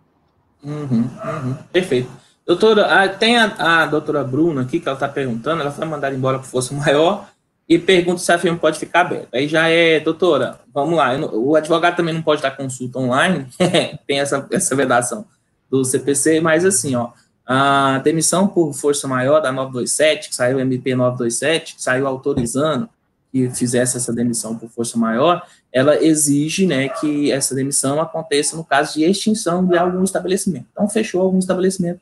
Uhum, uhum. Perfeito. Doutora, ah, tem a, a doutora Bruna aqui, que ela está perguntando, ela foi mandada embora por força maior, e pergunta se a firma pode ficar aberta. Aí já é, doutora, vamos lá, o advogado também não pode dar consulta online, tem essa, essa vedação do CPC, mas assim, ó, a demissão por força maior da 927, que saiu MP 927, que saiu autorizando que fizesse essa demissão por força maior, ela exige, né, que essa demissão aconteça no caso de extinção de algum estabelecimento. Então, fechou algum estabelecimento,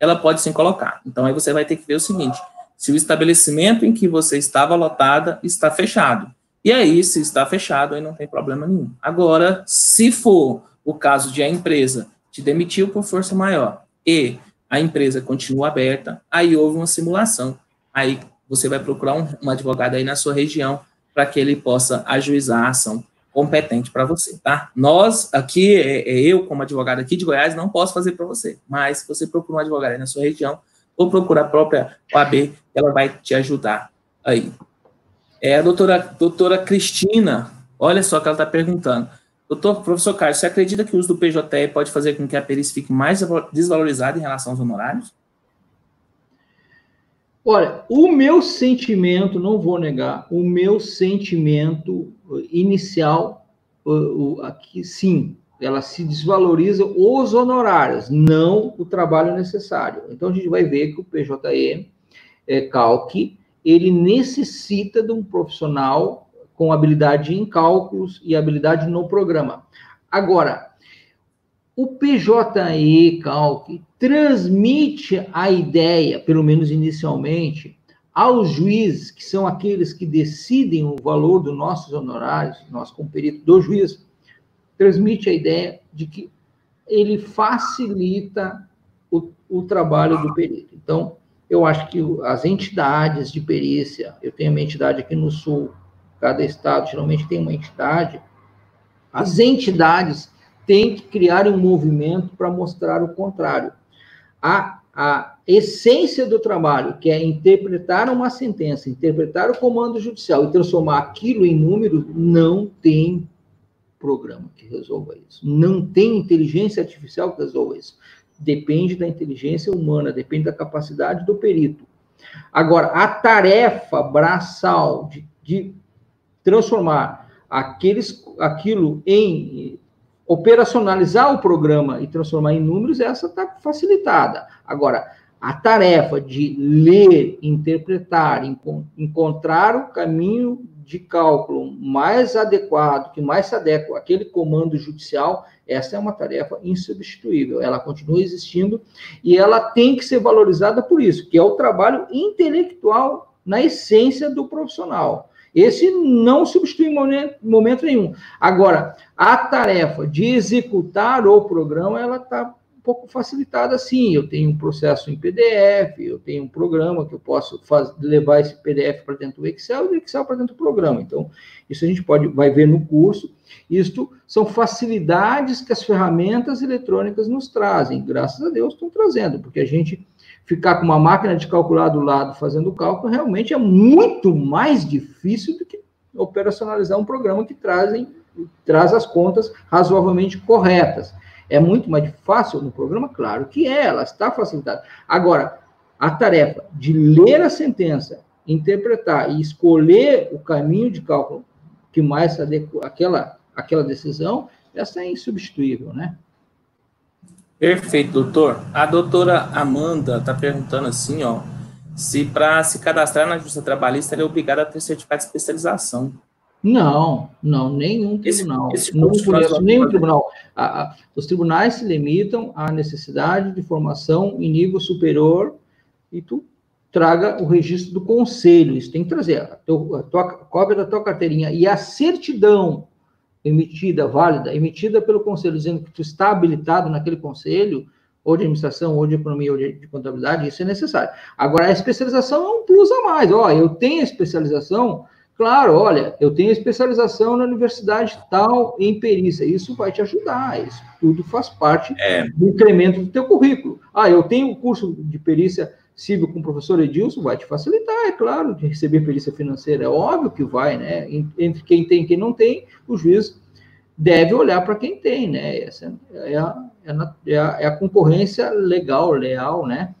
ela pode sim colocar. Então, aí você vai ter que ver o seguinte, se o estabelecimento em que você estava lotada está fechado. E aí, se está fechado, aí não tem problema nenhum. Agora, se for o caso de a empresa te demitiu por força maior e a empresa continua aberta, aí houve uma simulação. Aí você vai procurar um, um advogado aí na sua região para que ele possa ajuizar a ação competente para você, tá? Nós aqui, é, é, eu como advogado aqui de Goiás, não posso fazer para você, mas se você procura um advogado aí na sua região, ou procura a própria OAB, ela vai te ajudar aí. É a doutora, doutora Cristina, olha só que ela está perguntando. Doutor, professor Carlos, você acredita que o uso do PJE pode fazer com que a perícia fique mais desvalorizada em relação aos honorários? Olha, o meu sentimento, não vou negar, o meu sentimento inicial, aqui sim, ela se desvaloriza os honorários, não o trabalho necessário. Então a gente vai ver que o PJE é, Calc, ele necessita de um profissional com habilidade em cálculos e habilidade no programa. Agora, o PJE Calc transmite a ideia, pelo menos inicialmente, aos juízes, que são aqueles que decidem o valor dos nossos honorários, nós como perito do juiz, transmite a ideia de que ele facilita o, o trabalho do perito. Então, eu acho que as entidades de perícia, eu tenho uma entidade aqui no Sul, cada estado geralmente tem uma entidade, as entidades têm que criar um movimento para mostrar o contrário. A, a essência do trabalho, que é interpretar uma sentença, interpretar o comando judicial e transformar aquilo em números, não tem programa que resolva isso. Não tem inteligência artificial que resolva isso depende da inteligência humana, depende da capacidade do perito. Agora, a tarefa braçal de, de transformar aqueles, aquilo em operacionalizar o programa e transformar em números, essa está facilitada. Agora, a tarefa de ler, interpretar, encontrar o caminho de cálculo mais adequado, que mais se adequa àquele comando judicial, essa é uma tarefa insubstituível. Ela continua existindo e ela tem que ser valorizada por isso, que é o trabalho intelectual na essência do profissional. Esse não substitui em momento nenhum. Agora, a tarefa de executar o programa, ela está pouco facilitada assim. Eu tenho um processo em PDF, eu tenho um programa que eu posso levar esse PDF para dentro do Excel e do Excel para dentro do programa. Então, isso a gente pode vai ver no curso. Isto são facilidades que as ferramentas eletrônicas nos trazem. Graças a Deus estão trazendo, porque a gente ficar com uma máquina de calcular do lado fazendo cálculo realmente é muito mais difícil do que operacionalizar um programa que trazem, traz as contas razoavelmente corretas. É muito mais fácil no programa? Claro que é, ela está facilitada. Agora, a tarefa de ler a sentença, interpretar e escolher o caminho de cálculo que mais se adequa àquela, àquela decisão, essa é insubstituível, né? Perfeito, doutor. A doutora Amanda está perguntando assim, ó, se para se cadastrar na Justiça Trabalhista ele é obrigado a ter certificado de especialização. Não, não, nenhum tribunal. Esse, esse não conheço nenhum tribunal. A, a, os tribunais se limitam à necessidade de formação em nível superior e tu traga o registro do conselho. Isso tem que trazer. A, teu, a tua cópia da tua carteirinha e a certidão emitida, válida, emitida pelo conselho, dizendo que tu está habilitado naquele conselho, ou de administração, ou de economia, ou de, de contabilidade, isso é necessário. Agora, a especialização é um plus a mais. Ó, eu tenho especialização Claro, olha, eu tenho especialização na universidade tal em perícia, isso vai te ajudar, isso tudo faz parte é. do incremento do teu currículo. Ah, eu tenho curso de perícia civil com o professor Edilson, vai te facilitar, é claro, de receber perícia financeira, é óbvio que vai, né? Entre quem tem e quem não tem, o juiz deve olhar para quem tem, né? Essa é a, é, é, a, é a concorrência legal, leal, né?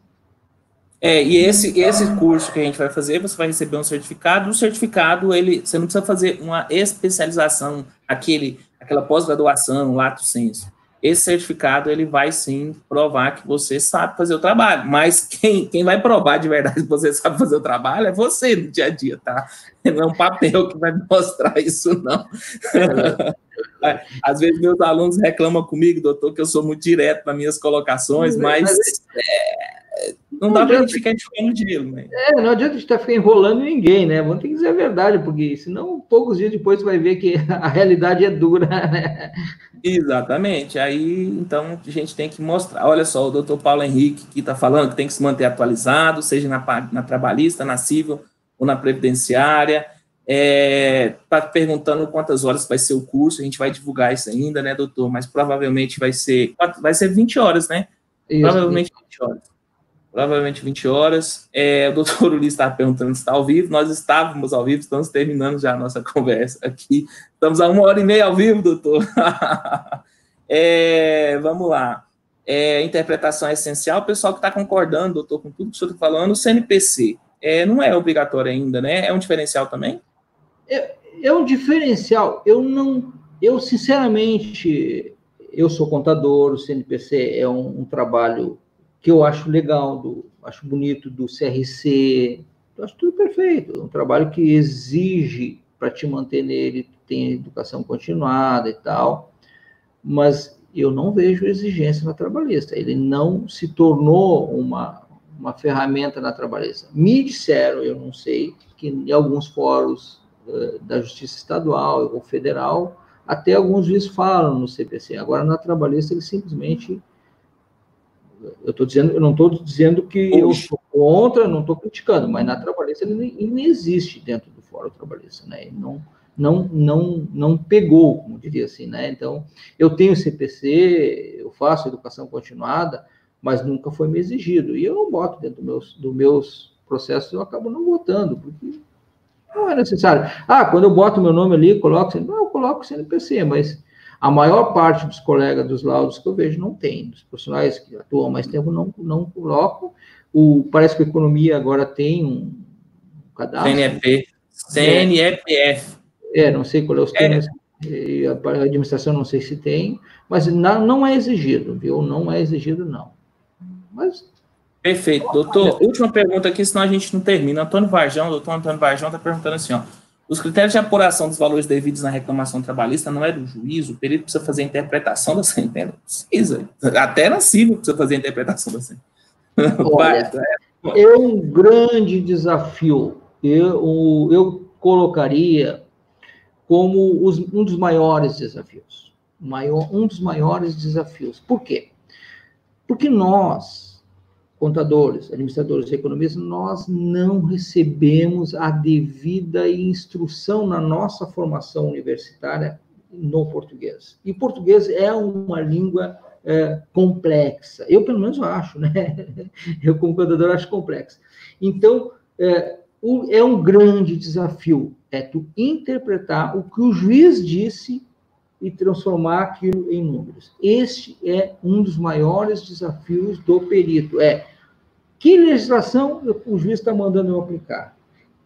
É, e esse, esse curso que a gente vai fazer, você vai receber um certificado. O certificado, ele, você não precisa fazer uma especialização, aquele, aquela pós-graduação, lato senso. Esse certificado, ele vai sim provar que você sabe fazer o trabalho. Mas quem, quem vai provar de verdade que você sabe fazer o trabalho é você no dia a dia, tá? Não é um papel que vai mostrar isso, não. É. Às vezes meus alunos reclamam comigo, doutor, que eu sou muito direto nas minhas colocações, mas é, não, não dá para a gente ficar enxugando gelo, né? É, não adianta a gente estar tá enrolando ninguém, né? Vamos ter que dizer a verdade, porque senão poucos dias depois você vai ver que a realidade é dura, né? Exatamente. Aí, então, a gente tem que mostrar. Olha só, o doutor Paulo Henrique que está falando que tem que se manter atualizado, seja na, na trabalhista, na civil ou na previdenciária. Está é, perguntando quantas horas vai ser o curso, a gente vai divulgar isso ainda, né, doutor? Mas provavelmente vai ser, vai ser 20 horas, né? Isso, provavelmente 20 horas provavelmente 20 horas. É, o doutor Ulisses está perguntando se está ao vivo. Nós estávamos ao vivo, estamos terminando já a nossa conversa aqui. Estamos a uma hora e meia ao vivo, doutor. é, vamos lá. É, interpretação é essencial. O pessoal que está concordando, doutor, com tudo que o senhor está falando, o CNPC é, não é obrigatório ainda, né? É um diferencial também? É, é um diferencial. Eu não. Eu, sinceramente, eu sou contador, o CNPC é um, um trabalho que eu acho legal, do, acho bonito do CRC, eu acho tudo perfeito. É um trabalho que exige para te manter nele, tem educação continuada e tal, mas eu não vejo exigência na trabalhista. Ele não se tornou uma, uma ferramenta na trabalhista. Me disseram, eu não sei, que em alguns fóruns uh, da Justiça Estadual ou Federal, até alguns juízes falam no CPC. Agora, na trabalhista, ele simplesmente eu estou dizendo, eu não estou dizendo que Oxe. eu sou contra, não estou criticando, mas na trabalhista ele, ele não existe dentro do fórum trabalhista, né? Ele não, não, não, não pegou, como diria assim, né? Então, eu tenho CPC, eu faço educação continuada, mas nunca foi me exigido. E eu não boto dentro dos meus, do meus processos, eu acabo não botando, porque não é necessário. Ah, quando eu boto meu nome ali, coloco, não, eu coloco CNPC, mas a maior parte dos colegas dos laudos que eu vejo não tem, dos profissionais que atuam mais tempo não, não colocam. O, parece que a economia agora tem um cadastro. CNEP, CNEPF. É, não sei qual é os é. termos, é. a administração não sei se tem, mas não, não é exigido, viu? Não é exigido, não. Mas Perfeito, doutor. Última pergunta aqui, senão a gente não termina. Antônio Varjão, doutor Antônio Varjão está perguntando assim, ó. Os critérios de apuração dos valores devidos na reclamação trabalhista não é do juiz, o perito precisa fazer a interpretação da sentença. Precisa. Até na civil precisa fazer a interpretação da sentença. Olha, é um grande desafio. Eu, eu colocaria como os, um dos maiores desafios. Maior, um dos maiores desafios. Por quê? Porque nós, contadores, administradores, economistas, nós não recebemos a devida instrução na nossa formação universitária no português. E português é uma língua é, complexa. Eu, pelo menos, acho, né? Eu, como contador, acho complexa. Então, é, é um grande desafio, é tu interpretar o que o juiz disse e transformar aquilo em números. Este é um dos maiores desafios do perito. É que legislação o juiz está mandando eu aplicar?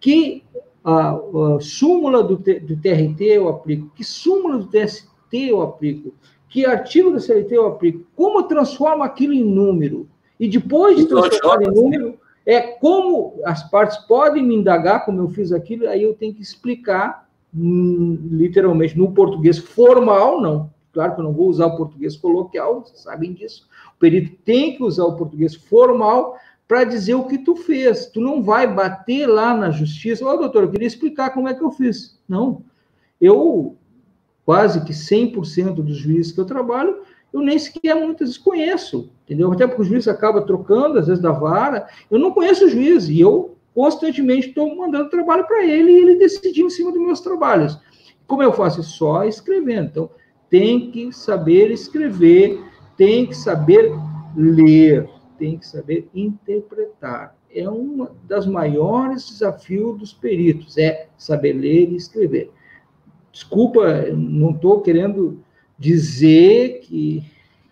Que a, a súmula do, do TRT eu aplico? Que súmula do TST eu aplico? Que artigo da CLT eu aplico? Como eu transformo aquilo em número? E depois de transformar em número, é como as partes podem me indagar como eu fiz aquilo, aí eu tenho que explicar literalmente no português formal, não. Claro que eu não vou usar o português coloquial, vocês sabem disso. O perito tem que usar o português formal para dizer o que tu fez. Tu não vai bater lá na justiça, ó, oh, doutor, eu queria explicar como é que eu fiz. Não. Eu, quase que 100% dos juízes que eu trabalho, eu nem sequer muitas vezes conheço, entendeu? Até porque o juiz acaba trocando, às vezes, da vara. Eu não conheço o juiz e eu constantemente estou mandando trabalho para ele e ele decidir em cima dos meus trabalhos. Como eu faço? Só escrevendo. Então, tem que saber escrever, tem que saber ler, tem que saber interpretar. é um das maiores desafios dos peritos, é saber ler e escrever. Desculpa, não estou querendo dizer que,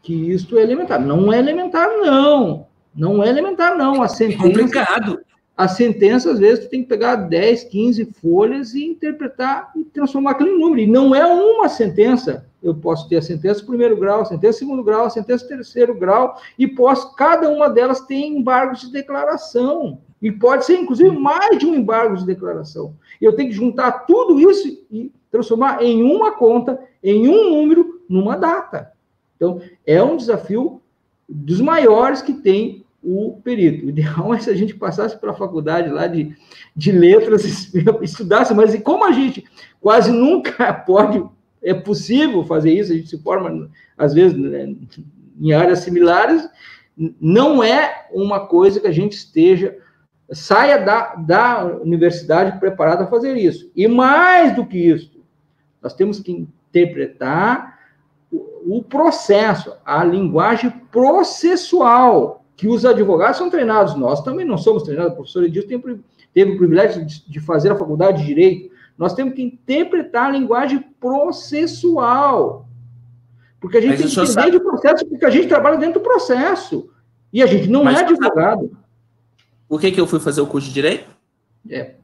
que isto é elementar. Não é elementar, não. Não é elementar, não. A sentença, é complicado. A sentença, às vezes, tu tem que pegar 10, 15 folhas e interpretar e transformar aquilo em número. E não é uma sentença. Eu posso ter a sentença primeiro grau, a sentença segundo grau, a sentença terceiro grau, e posso, cada uma delas tem embargos de declaração. E pode ser, inclusive, mais de um embargo de declaração. Eu tenho que juntar tudo isso e transformar em uma conta, em um número, numa data. Então, é um desafio dos maiores que tem o perito. O ideal é se a gente passasse para a faculdade lá de, de letras, estudasse, mas como a gente quase nunca pode, é possível fazer isso, a gente se forma, às vezes, né, em áreas similares, não é uma coisa que a gente esteja, saia da, da universidade preparada a fazer isso. E mais do que isso, nós temos que interpretar o, o processo, a linguagem processual, que os advogados são treinados. Nós também não somos treinados. O professor Edilson tem, teve o privilégio de, fazer a faculdade de Direito. Nós temos que interpretar a linguagem processual. Porque a gente Mas tem que entender sabe... de processo, porque a gente trabalha dentro do processo. E a gente não Mas é advogado. Sabe... Por que, que eu fui fazer o curso de Direito? É.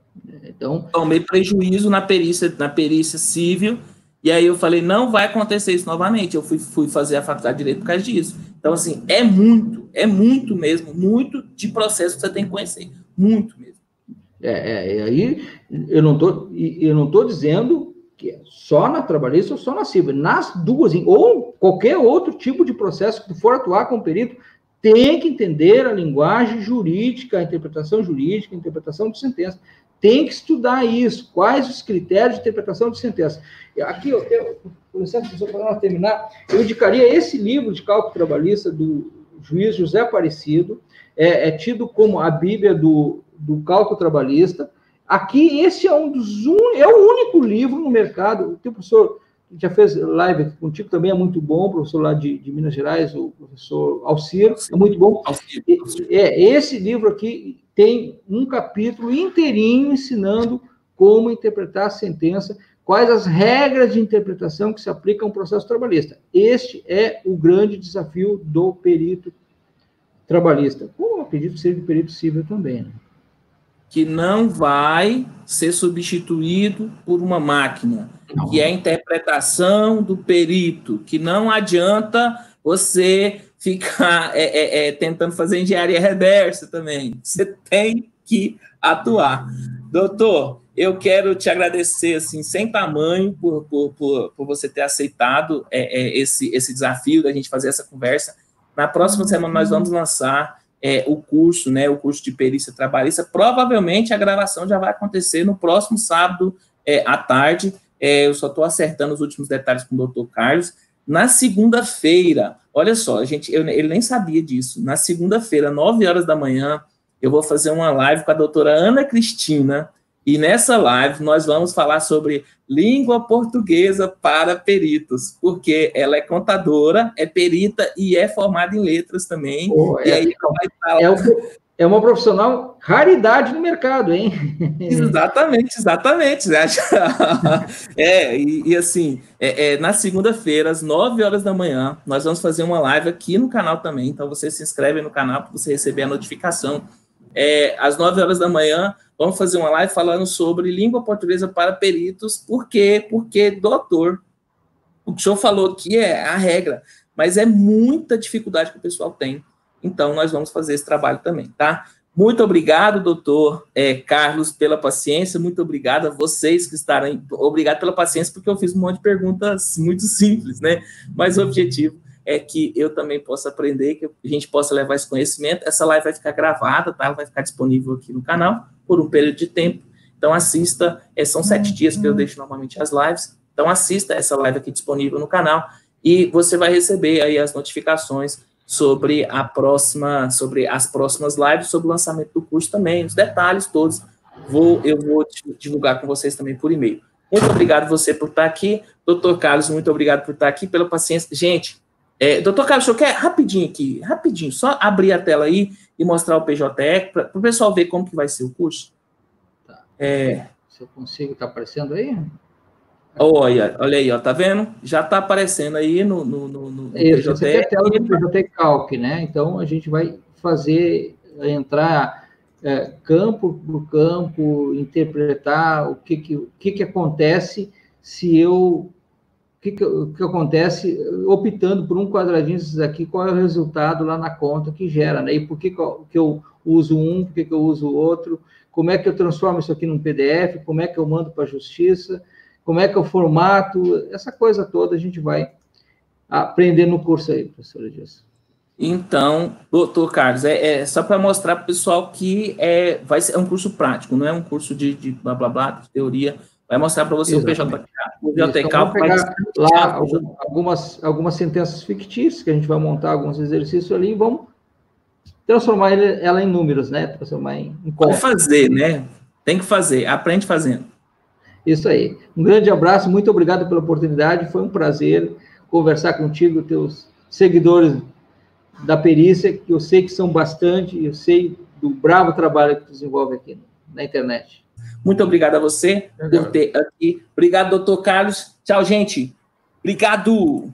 Então. Tomei prejuízo na perícia, na perícia civil, e aí eu falei, não vai acontecer isso novamente. Eu fui, fui fazer a faculdade de Direito por causa disso. Então, assim, é muito, é muito mesmo, muito de processo que você tem que conhecer. Muito mesmo. É, é aí eu não tô, eu não tô dizendo que é só na trabalhista ou só na civil. Nas duas, ou qualquer outro tipo de processo que for atuar com perito, tem que entender a linguagem jurídica, a interpretação jurídica, a interpretação de sentença tem que estudar isso, quais os critérios de interpretação de sentença. Aqui, eu tenho, por licença, para terminar, eu indicaria esse livro de cálculo trabalhista do juiz José Aparecido, é, é tido como a Bíblia do, do cálculo trabalhista. Aqui, esse é um dos un... é o único livro no mercado. O professor já fez live contigo também, é muito bom, professor lá de, de Minas Gerais, o professor Alcir, é muito bom. Alcir, Alcir. É, esse livro aqui tem um capítulo inteirinho ensinando como interpretar a sentença, quais as regras de interpretação que se aplicam ao processo trabalhista. Este é o grande desafio do perito trabalhista, como acredito que seja do perito civil também. Né? Que não vai ser substituído por uma máquina, não. que é a interpretação do perito, que não adianta você ficar é, é, é, tentando fazer engenharia reversa também. Você tem que atuar. Doutor, eu quero te agradecer assim, sem tamanho por, por, por, por você ter aceitado é, é, esse, esse desafio da gente fazer essa conversa. Na próxima semana nós vamos lançar é, o curso, né, o curso de perícia trabalhista. Provavelmente a gravação já vai acontecer no próximo sábado à tarde. eu só estou acertando os últimos detalhes com o doutor Carlos. Na segunda-feira, olha só, gente, eu, ele nem sabia disso. Na segunda-feira, 9 horas da manhã, eu vou fazer uma live com a doutora Ana Cristina. E nessa live nós vamos falar sobre língua portuguesa para peritos, porque ela é contadora, é perita e é formada em letras também. Oh, e é, aí ela vai estar é, o, é uma profissional raridade no mercado, hein? exatamente, exatamente. Né? é, e, e assim, é, é, na segunda-feira, às 9 horas da manhã, nós vamos fazer uma live aqui no canal também. Então, você se inscreve no canal para você receber a notificação. É, às 9 horas da manhã, vamos fazer uma live falando sobre língua portuguesa para peritos. Por quê? Porque, doutor, o que o senhor falou aqui é a regra, mas é muita dificuldade que o pessoal tem então, nós vamos fazer esse trabalho também, tá? Muito obrigado, doutor é, Carlos, pela paciência. Muito obrigado a vocês que estarem. Obrigado pela paciência, porque eu fiz um monte de perguntas muito simples, né? Mas o objetivo é que eu também possa aprender, que a gente possa levar esse conhecimento. Essa live vai ficar gravada, tá? Ela vai ficar disponível aqui no canal por um período de tempo. Então, assista. É, são sete dias que eu deixo normalmente as lives. Então, assista essa live aqui disponível no canal e você vai receber aí as notificações sobre a próxima, sobre as próximas lives, sobre o lançamento do curso também, os detalhes todos. Vou, eu vou divulgar com vocês também por e-mail. Muito obrigado você por estar aqui, doutor Carlos, muito obrigado por estar aqui, pela paciência. Gente, É, doutor Carlos, eu quero rapidinho aqui, rapidinho, só abrir a tela aí e mostrar o PJE para o pessoal ver como que vai ser o curso. Tá. É... Se eu consigo, está aparecendo aí? Olha, olha aí, ó, tá vendo? Já está aparecendo aí no, no, no, no Isso, é a tela do PJE Calc, né? Então, a gente vai fazer, entrar é, campo por campo, interpretar o que que, o que, que acontece se eu que, que, que, acontece optando por um quadradinho desses aqui, qual é o resultado lá na conta que gera, né? E por que, que eu uso um, por que, que eu uso o outro, como é que eu transformo isso aqui num PDF, como é que eu mando para a justiça, como é que eu formato, essa coisa toda a gente vai aprender no curso aí, professora Dias. Então, doutor Carlos, é, é só para mostrar para o pessoal que é, vai ser é um curso prático, não é um curso de, de blá blá blá, de teoria, vai mostrar para você Exatamente. o PJK. O então, pegar lá algumas, algumas sentenças fictícias, que a gente vai montar alguns exercícios ali e vamos transformar ela em números, né? Transformar em, em Pode fazer, né? Tem que fazer, aprende fazendo. Isso aí. Um grande abraço, muito obrigado pela oportunidade, foi um prazer conversar contigo, teus seguidores da perícia, que eu sei que são bastante, eu sei do bravo trabalho que tu desenvolve aqui na internet. Muito obrigado a você por ter aqui. Obrigado, doutor Carlos. Tchau, gente. Obrigado.